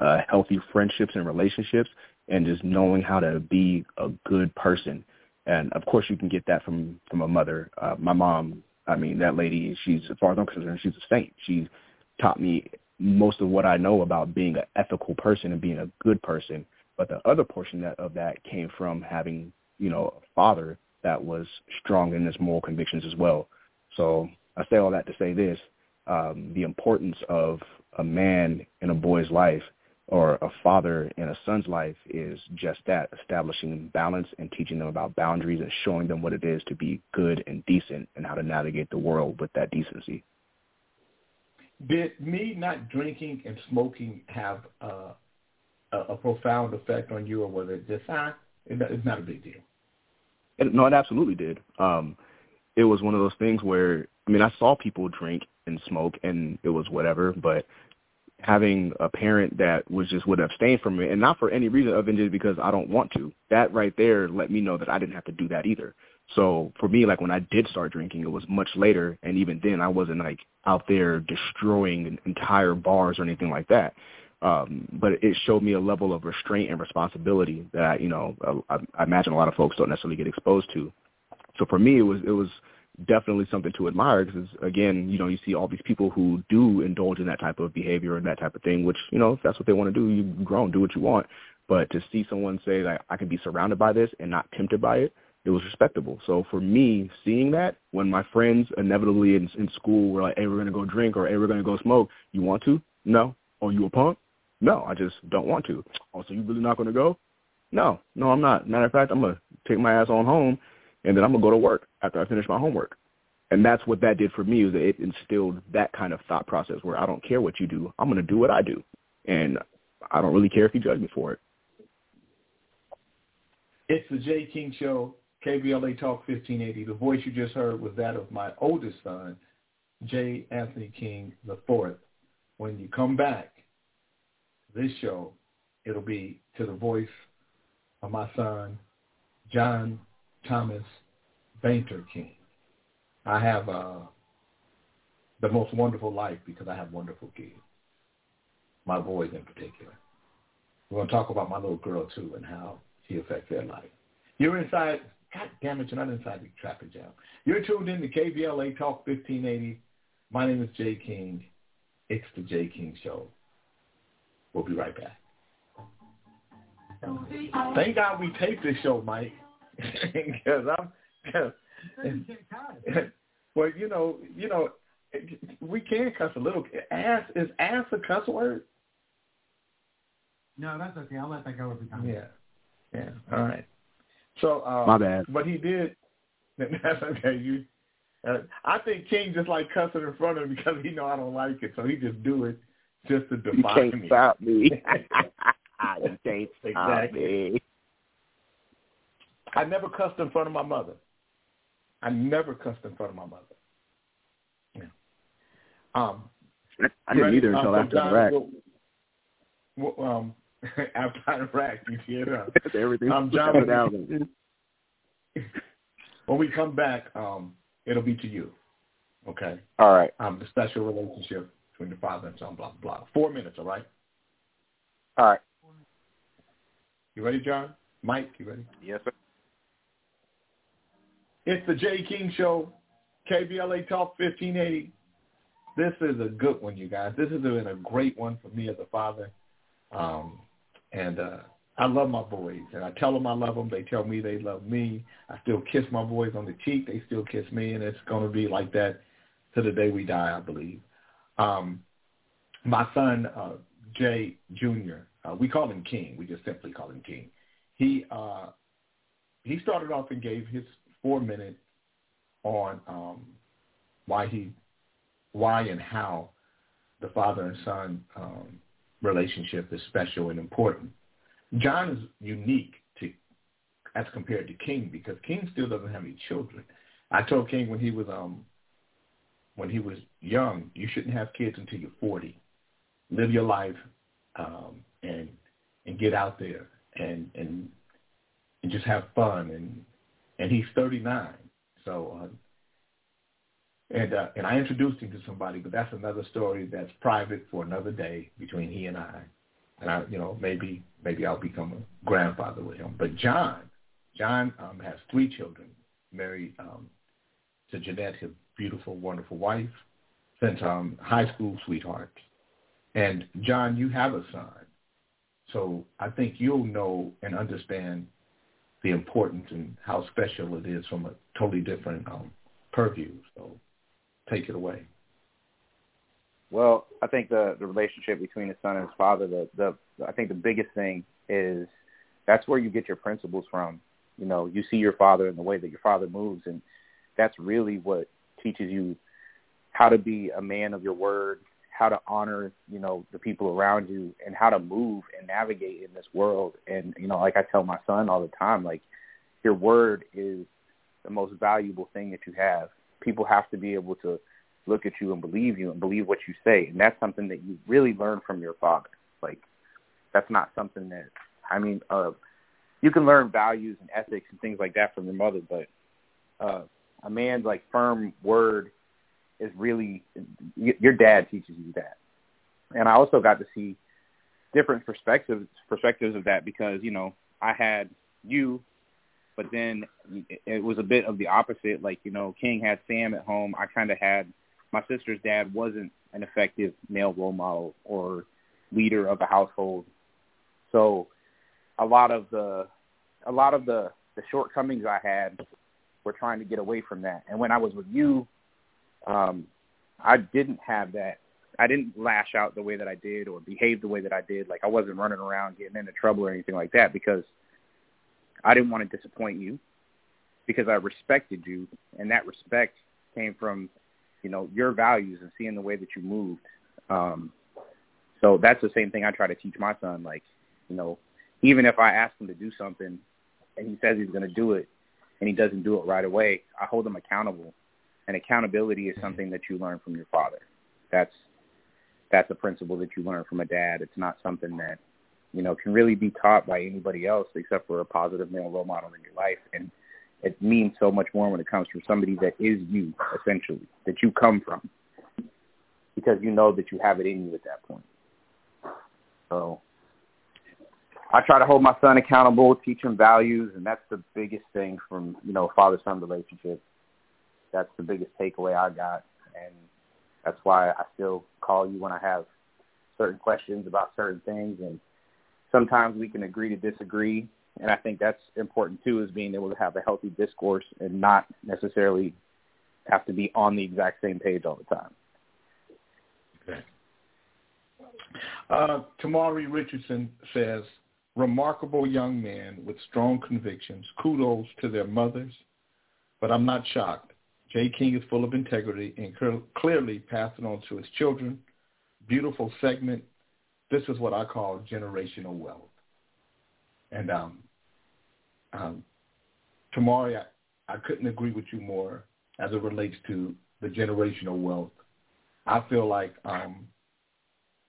uh, healthy friendships and relationships, and just knowing how to be a good person. And of course, you can get that from from a mother. Uh, my mom, I mean, that lady, she's as far as I'm concerned, she's a saint. She's taught me most of what I know about being an ethical person and being a good person. But the other portion that, of that came from having, you know, a father that was strong in his moral convictions as well. So I say all that to say this, um, the importance of a man in a boy's life or a father in a son's life is just that, establishing balance and teaching them about boundaries and showing them what it is to be good and decent and how to navigate the world with that decency did me not drinking and smoking have uh, a, a profound effect on you, or was it just ah, it's not a big deal? It, no, it absolutely did. Um, it was one of those things where I mean, I saw people drink and smoke, and it was whatever. But having a parent that was just would abstain from it, and not for any reason other than just because I don't want to. That right there let me know that I didn't have to do that either. So for me, like when I did start drinking, it was much later, and even then, I wasn't like out there destroying entire bars or anything like that. Um, but it showed me a level of restraint and responsibility that you know I, I imagine a lot of folks don't necessarily get exposed to. So for me, it was it was definitely something to admire because again, you know, you see all these people who do indulge in that type of behavior and that type of thing, which you know, if that's what they want to do, you grow and do what you want. But to see someone say that I can be surrounded by this and not tempted by it, it was respectable. So for me, seeing that when my friends inevitably in, in school were like, "Hey, we're gonna go drink," or "Hey, we're gonna go smoke," you want to? No. Oh, you a punk? No, I just don't want to. Oh, so you really not gonna go? No, no, I'm not. Matter of fact, I'm gonna take my ass on home, and then I'm gonna go to work after I finish my homework. And that's what that did for me. That it instilled that kind of thought process where I don't care what you do, I'm gonna do what I do, and I don't really care if you judge me for it. It's the Jay King Show. KBLA Talk 1580. The voice you just heard was that of my oldest son, J. Anthony King IV. When you come back, this show, it'll be to the voice of my son, John Thomas Bainter King. I have uh, the most wonderful life because I have wonderful kids, my boys in particular. We're going to talk about my little girl, too, and how she affects their life. You're inside God damn it, you're not inside the traffic jam. You're tuned in to KBLA Talk 1580. My name is Jay King. It's the Jay King Show. We'll be right back. Thank God we taped this show, Mike. *laughs* Because I'm. *laughs* well, you know, you know, we can cuss a little. Ass is ass a cuss word? No, that's okay. I'll let that go every time. Yeah. Yeah. All right. So um, my bad. But he did. *laughs* That's okay. You, uh, I think King just like cussing in front of him because he know I don't like it, so he just do it just to defy me. you can't me. Stop me. you can't stop exactly. me. I never cussed in front of my mother. I never cussed in front of my mother. Yeah. Um, I didn't either until after Iraq. Well, um, *laughs* after Iraq, you get up. *laughs* Everything. Um, John, when, *laughs* when we come back, um, it'll be to you. Okay. All right. Um, the special relationship between the father and son. Blah blah. Four minutes. All right. All right. You ready, John? Mike, you ready? Yes, sir. It's the Jay King Show, KBLA Talk 1580. This is a good one, you guys. This has been a great one for me as a father. Um, and uh, I love my boys, and I tell them I love them. They tell me they love me. I still kiss my boys on the cheek. They still kiss me, and it's going to be like that to the day we die, I believe. Um, my son, uh, Jay Jr., uh, we call him King. We just simply call him King. He uh, he started off and gave his four minutes on um, why he, why and how the father and son um, relationship is special and important. John is unique to as compared to King because King still doesn't have any children. I told King when he was um when he was young, you shouldn't have kids until you're 40. Live your life um, and and get out there and and and just have fun and and he's 39. So uh, and uh, and I introduced him to somebody, but that's another story that's private for another day between he and I. And I, you know, maybe maybe I'll become a grandfather with him. But John, John um, has three children, married um, to Jeanette, his beautiful, wonderful wife, since um, high school sweethearts. And John, you have a son, so I think you'll know and understand the importance and how special it is from a totally different um, purview. So take it away. Well, I think the the relationship between the son and his father, the the I think the biggest thing is that's where you get your principles from. You know, you see your father and the way that your father moves, and that's really what teaches you how to be a man of your word, how to honor, you know, the people around you, and how to move and navigate in this world. And you know, like I tell my son all the time, like your word is the most valuable thing that you have. People have to be able to look at you and believe you and believe what you say. And that's something that you really learn from your father. Like that's not something that I mean, uh you can learn values and ethics and things like that from your mother, but uh a man's like firm word is really your dad teaches you that. And I also got to see different perspectives perspectives of that because, you know, I had you but then it was a bit of the opposite. Like, you know, King had Sam at home. I kind of had my sister's dad wasn't an effective male role model or leader of a household. So a lot of the a lot of the the shortcomings I had were trying to get away from that. And when I was with you, um, I didn't have that. I didn't lash out the way that I did or behave the way that I did. Like I wasn't running around getting into trouble or anything like that because I didn't want to disappoint you because I respected you, and that respect came from you know your values and seeing the way that you moved. Um, so that's the same thing I try to teach my son. Like you know, even if I ask him to do something and he says he's going to do it and he doesn't do it right away, I hold him accountable. And accountability is something that you learn from your father. That's that's a principle that you learn from a dad. It's not something that you know can really be taught by anybody else except for a positive male role model in your life. And it means so much more when it comes from somebody that is you, essentially, that you come from, because you know that you have it in you at that point. So I try to hold my son accountable, teach him values, and that's the biggest thing from you know father-son relationship. That's the biggest takeaway I got, and that's why I still call you when I have certain questions about certain things, and sometimes we can agree to disagree, and I think that's important too, is being able to have a healthy discourse and not necessarily have to be on the exact same page all the time. Okay. Uh, Tamari Richardson says, remarkable young men with strong convictions. Kudos to their mothers, but I'm not shocked. Jay King is full of integrity and clearly passing on to his children. Beautiful segment. This is what I call generational wealth. And um, um, Tamari, I, I couldn't agree with you more as it relates to the generational wealth. I feel like, um,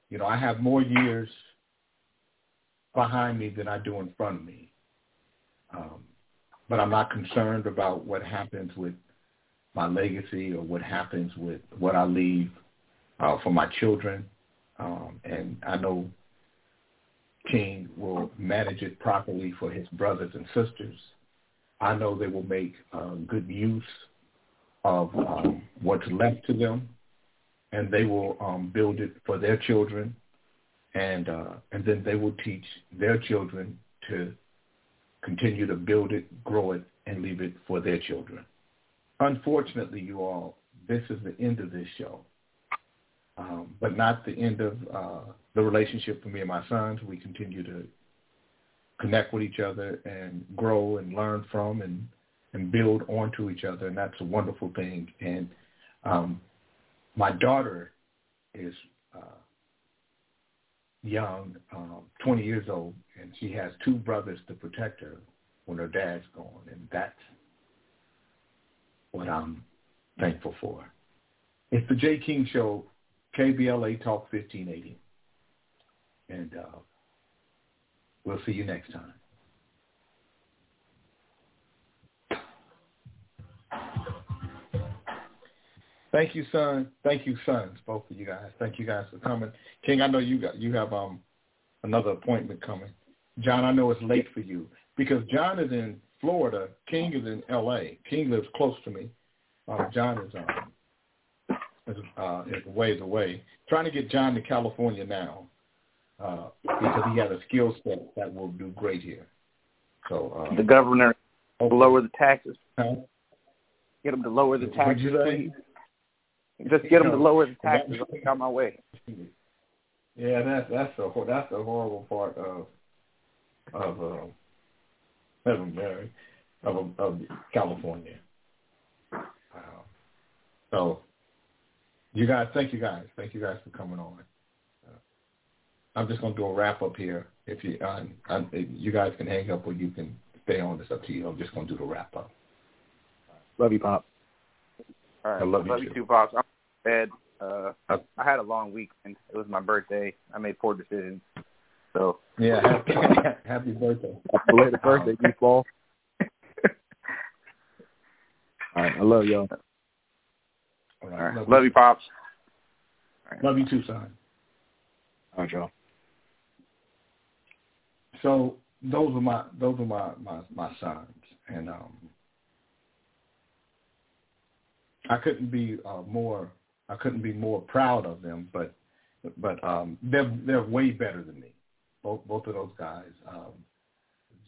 you know, I have more years behind me than I do in front of me. Um, but I'm not concerned about what happens with my legacy or what happens with what I leave uh, for my children. Um, and I know King will manage it properly for his brothers and sisters. I know they will make uh, good use of um, what's left to them, and they will um, build it for their children, and uh, and then they will teach their children to continue to build it, grow it, and leave it for their children. Unfortunately, you all, this is the end of this show, um, but not the end of uh, the relationship for me and my sons. We continue to connect with each other and grow and learn from and and build onto each other, and that's a wonderful thing. And um, my daughter is uh, young, um, 20 years old, and she has two brothers to protect her when her dad's gone, and that's what I'm thankful for. It's the Jay King Show, KBLA Talk 1580. And uh, we'll see you next time. Thank you, son. Thank you, sons, both of you guys. Thank you guys for coming. King, I know you got you have um another appointment coming. John, I know it's late for you because John is in Florida. King is in L.A. King lives close to me. Uh, John is um is, uh, is ways away. Trying to get John to California now uh, because he has a skill set that will do great here. So uh, the governor will oh. lower the taxes. Huh? Get him to lower the taxes, please. Just get him to lower the taxes. I'll on my way. Yeah, that's that's a that's the horrible part of of uh, Heaven Mary of of California. Uh, so, you guys, thank you guys, thank you guys for coming on. I'm just going to do a wrap up here. If you uh, I, you guys can hang up or you can stay on. It's up to you. I'm just going to do the wrap up. Love you, Pop. All right. I love, love you, you too, Pops. I'm, bed. Uh, I had a long week, and it was my birthday. I made poor decisions. So yeah, happy, *laughs* happy birthday. *laughs* Belated birthday, you fall. *laughs* All right, I love y'all. All right. Love, love you, pops. Right. Love you too, son. All right, y'all. So those are my those are my my, my sons, and um, I couldn't be uh, more I couldn't be more proud of them, but but um, they're they're way better than me. Both both of those guys, um,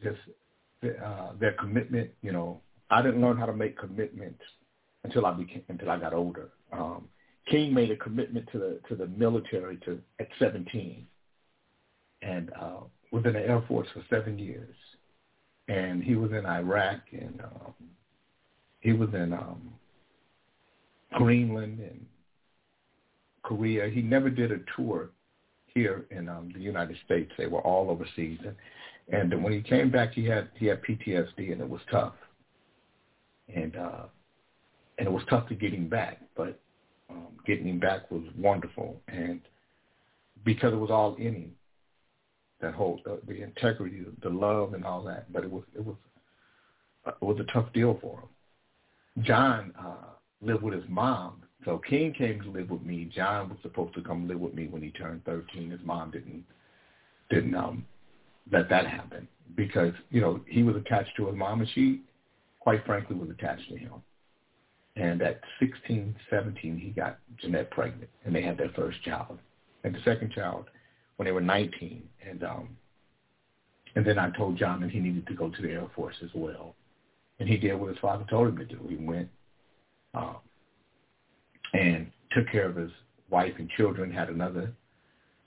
just uh, their commitment. You know, I didn't learn how to make commitments until I became until I got older. Um, King made a commitment to the to the military to at 17, and uh, was in the Air Force for seven years, and he was in Iraq and um, he was in um, Greenland and Korea. He never did a tour here in um, the United States. They were all overseas, and, and when he came back, he had he had PTSD, and it was tough. And uh, and it was tough to get him back, but um, getting him back was wonderful, and because it was all in him, that whole the, the integrity, the love, and all that. But it was it was it was a tough deal for him. John uh, lived with his mom, so King came to live with me. John was supposed to come live with me when he turned 13. His mom didn't didn't um, let that happen because you know he was attached to his mom, and she, quite frankly, was attached to him. And at 16, 17, he got Jeanette pregnant, and they had their first child. And the second child when they were 19. And um, and then I told John that he needed to go to the Air Force as well. And he did what his father told him to do. He went um, and took care of his wife and children, had another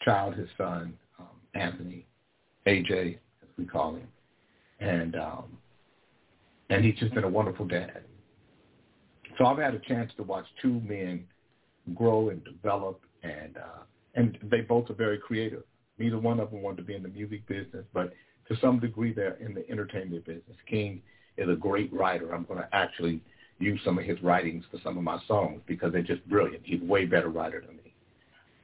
child, his son, um, Anthony, AJ, as we call him. And um, and he's just been a wonderful dad. So I've had a chance to watch two men grow and develop and uh, and they both are very creative. Neither one of them wanted to be in the music business, but to some degree they're in the entertainment business. King is a great writer. I'm going to actually use some of his writings for some of my songs because they're just brilliant. He's way better writer than me.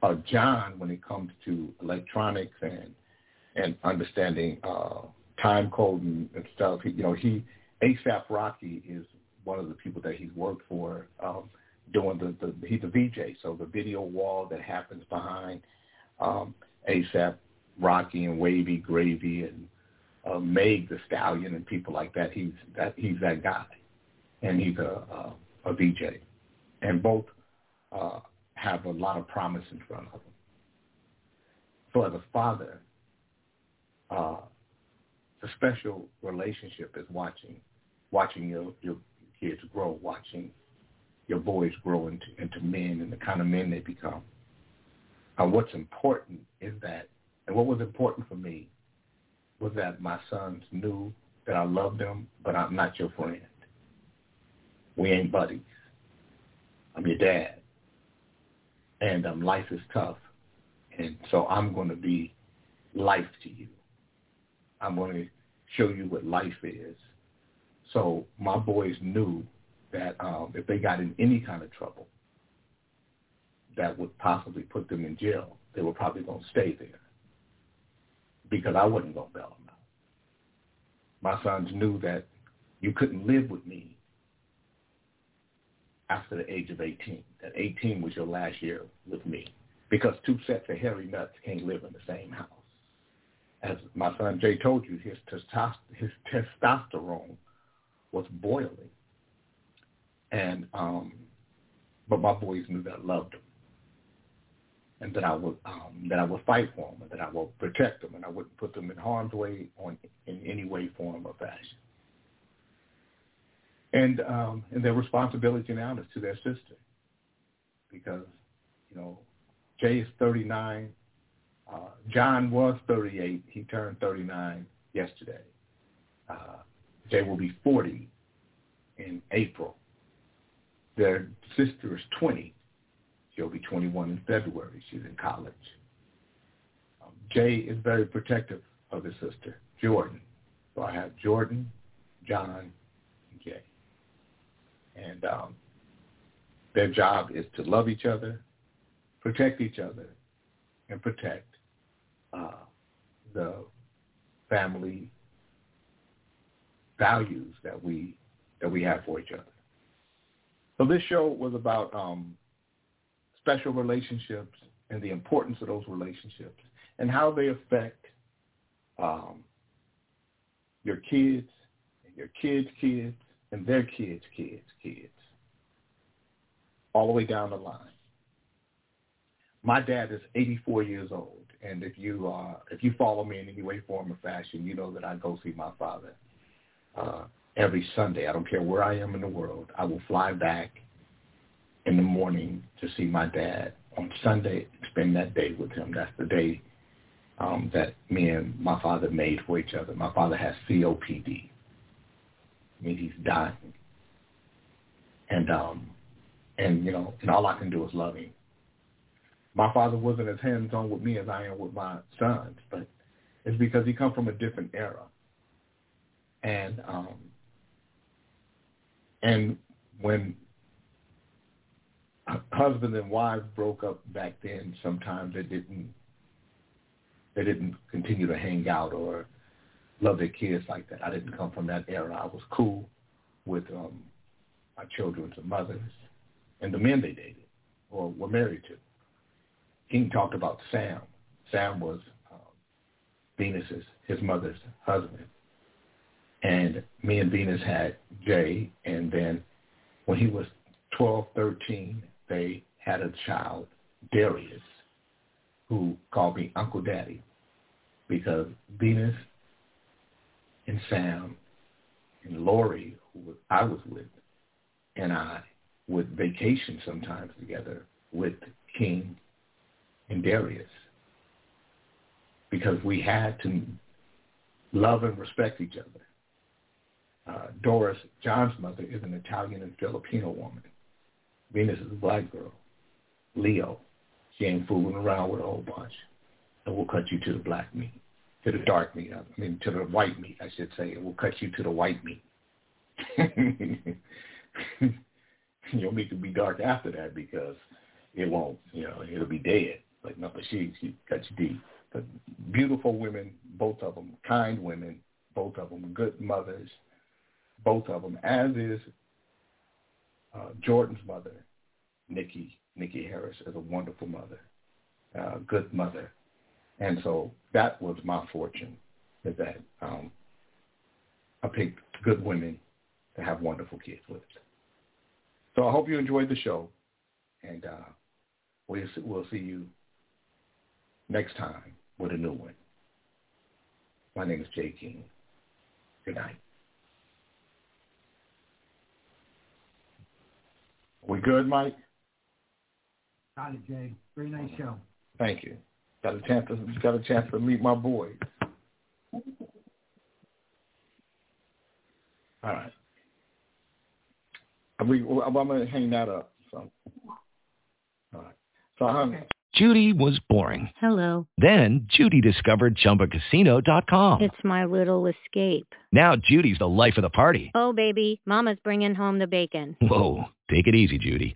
Uh, John, when it comes to electronics and and understanding uh, time code and, and stuff, he, you know, he ASAP Rocky is one of the people that he's worked for. Um, doing the, the he's a VJ, so the video wall that happens behind um, ASAP, Rocky and Wavy, Gravy, and uh, Meg the Stallion and people like that. He's that he's that guy, and he's a a, a VJ, and both uh, have a lot of promise in front of them. So as a father, uh, the special relationship is watching watching your your kids grow, watching your boys grow into, into men and the kind of men they become. Uh, what's important is that, and what was important for me was that my sons knew that I loved them, but I'm not your friend. We ain't buddies. I'm your dad. And um, life is tough. And so I'm going to be life to you. I'm going to show you what life is. So my boys knew that um, if they got in any kind of trouble that would possibly put them in jail, they were probably going to stay there because I wasn't going to bail them out. My sons knew that you couldn't live with me after the age of 18, that 18 was your last year with me because two sets of hairy nuts can't live in the same house. As my son Jay told you, his, his testosterone was boiling and um, but my boys knew that I loved them, and that I would um, that I would fight for them, and that I would protect them, and I wouldn't put them in harm's way on in any way, form, or fashion. And um, and their responsibility now is to their sister, because you know Jay is 39. Uh, John was 38. He turned 39 yesterday. Uh, Jay will be 40 in April. Their sister is 20. She'll be 21 in February. She's in college. Um, Jay is very protective of his sister, Jordan. So I have Jordan, John, and Jay. And um, their job is to love each other, protect each other, and protect uh, the family values that we that we have for each other. So this show was about um, special relationships and the importance of those relationships and how they affect um, your kids, and your kids' kids, and their kids' kids' kids, all the way down the line. My dad is 84 years old, and if you uh, if you follow me in any way, form, or fashion, you know that I go see my father uh, every Sunday. I don't care where I am in the world. I will fly back in the morning to see my dad on Sunday, spend that day with him. That's the day um, that me and my father made for each other. My father has COPD. I mean, he's dying. And, um, and you know, and all I can do is love him. My father wasn't as hands-on with me as I am with my sons, but it's because he come from a different era. And, um, and when husband and wives broke up back then, sometimes they didn't they didn't continue to hang out or love their kids like that. I didn't come from that era. I was cool with um, my children's mothers and the men they dated or were married to. King talked about Sam. Sam was um, Venus's, his mother's husband. And me and Venus had Jay, and then when he was 12, 13, they had a child, Darius, who called me Uncle Daddy because Venus and Sam and Lori, who I was with, and I would vacation sometimes together with King and Darius because we had to love and respect each other. Uh, Doris, John's mother, is an Italian and Filipino woman. Venus is a black girl. Leo, she ain't fooling around with a whole bunch. And we'll cut you to the black meat, to the dark meat. I mean, to the white meat, I should say. We'll cut you to the white meat. *laughs* Your meat could be dark after that because it won't, you know, it'll be dead. But no, she she cut you deep. But beautiful women, both of them, kind women, both of them, good mothers, both of them. As is uh, Jordan's mother, Nikki Nikki Harris, is a wonderful mother, uh, good mother, and so that was my fortune, is that um, I picked good women to have wonderful kids with. So I hope you enjoyed the show, and uh, we'll we'll see you next time with a new one. My name is Jay King. Good night. We good, Mike? Got it, Jay. Very nice show. Thank you. Got a chance to got a chance to meet my boys. All right. I'm, I'm gonna hang that up. So, all right. So I hung. Judy was boring. Hello. Then Judy discovered ChumbaCasino.com. It's my little escape. Now Judy's the life of the party. Oh, baby, Mama's bringing home the bacon. Whoa, take it easy, Judy.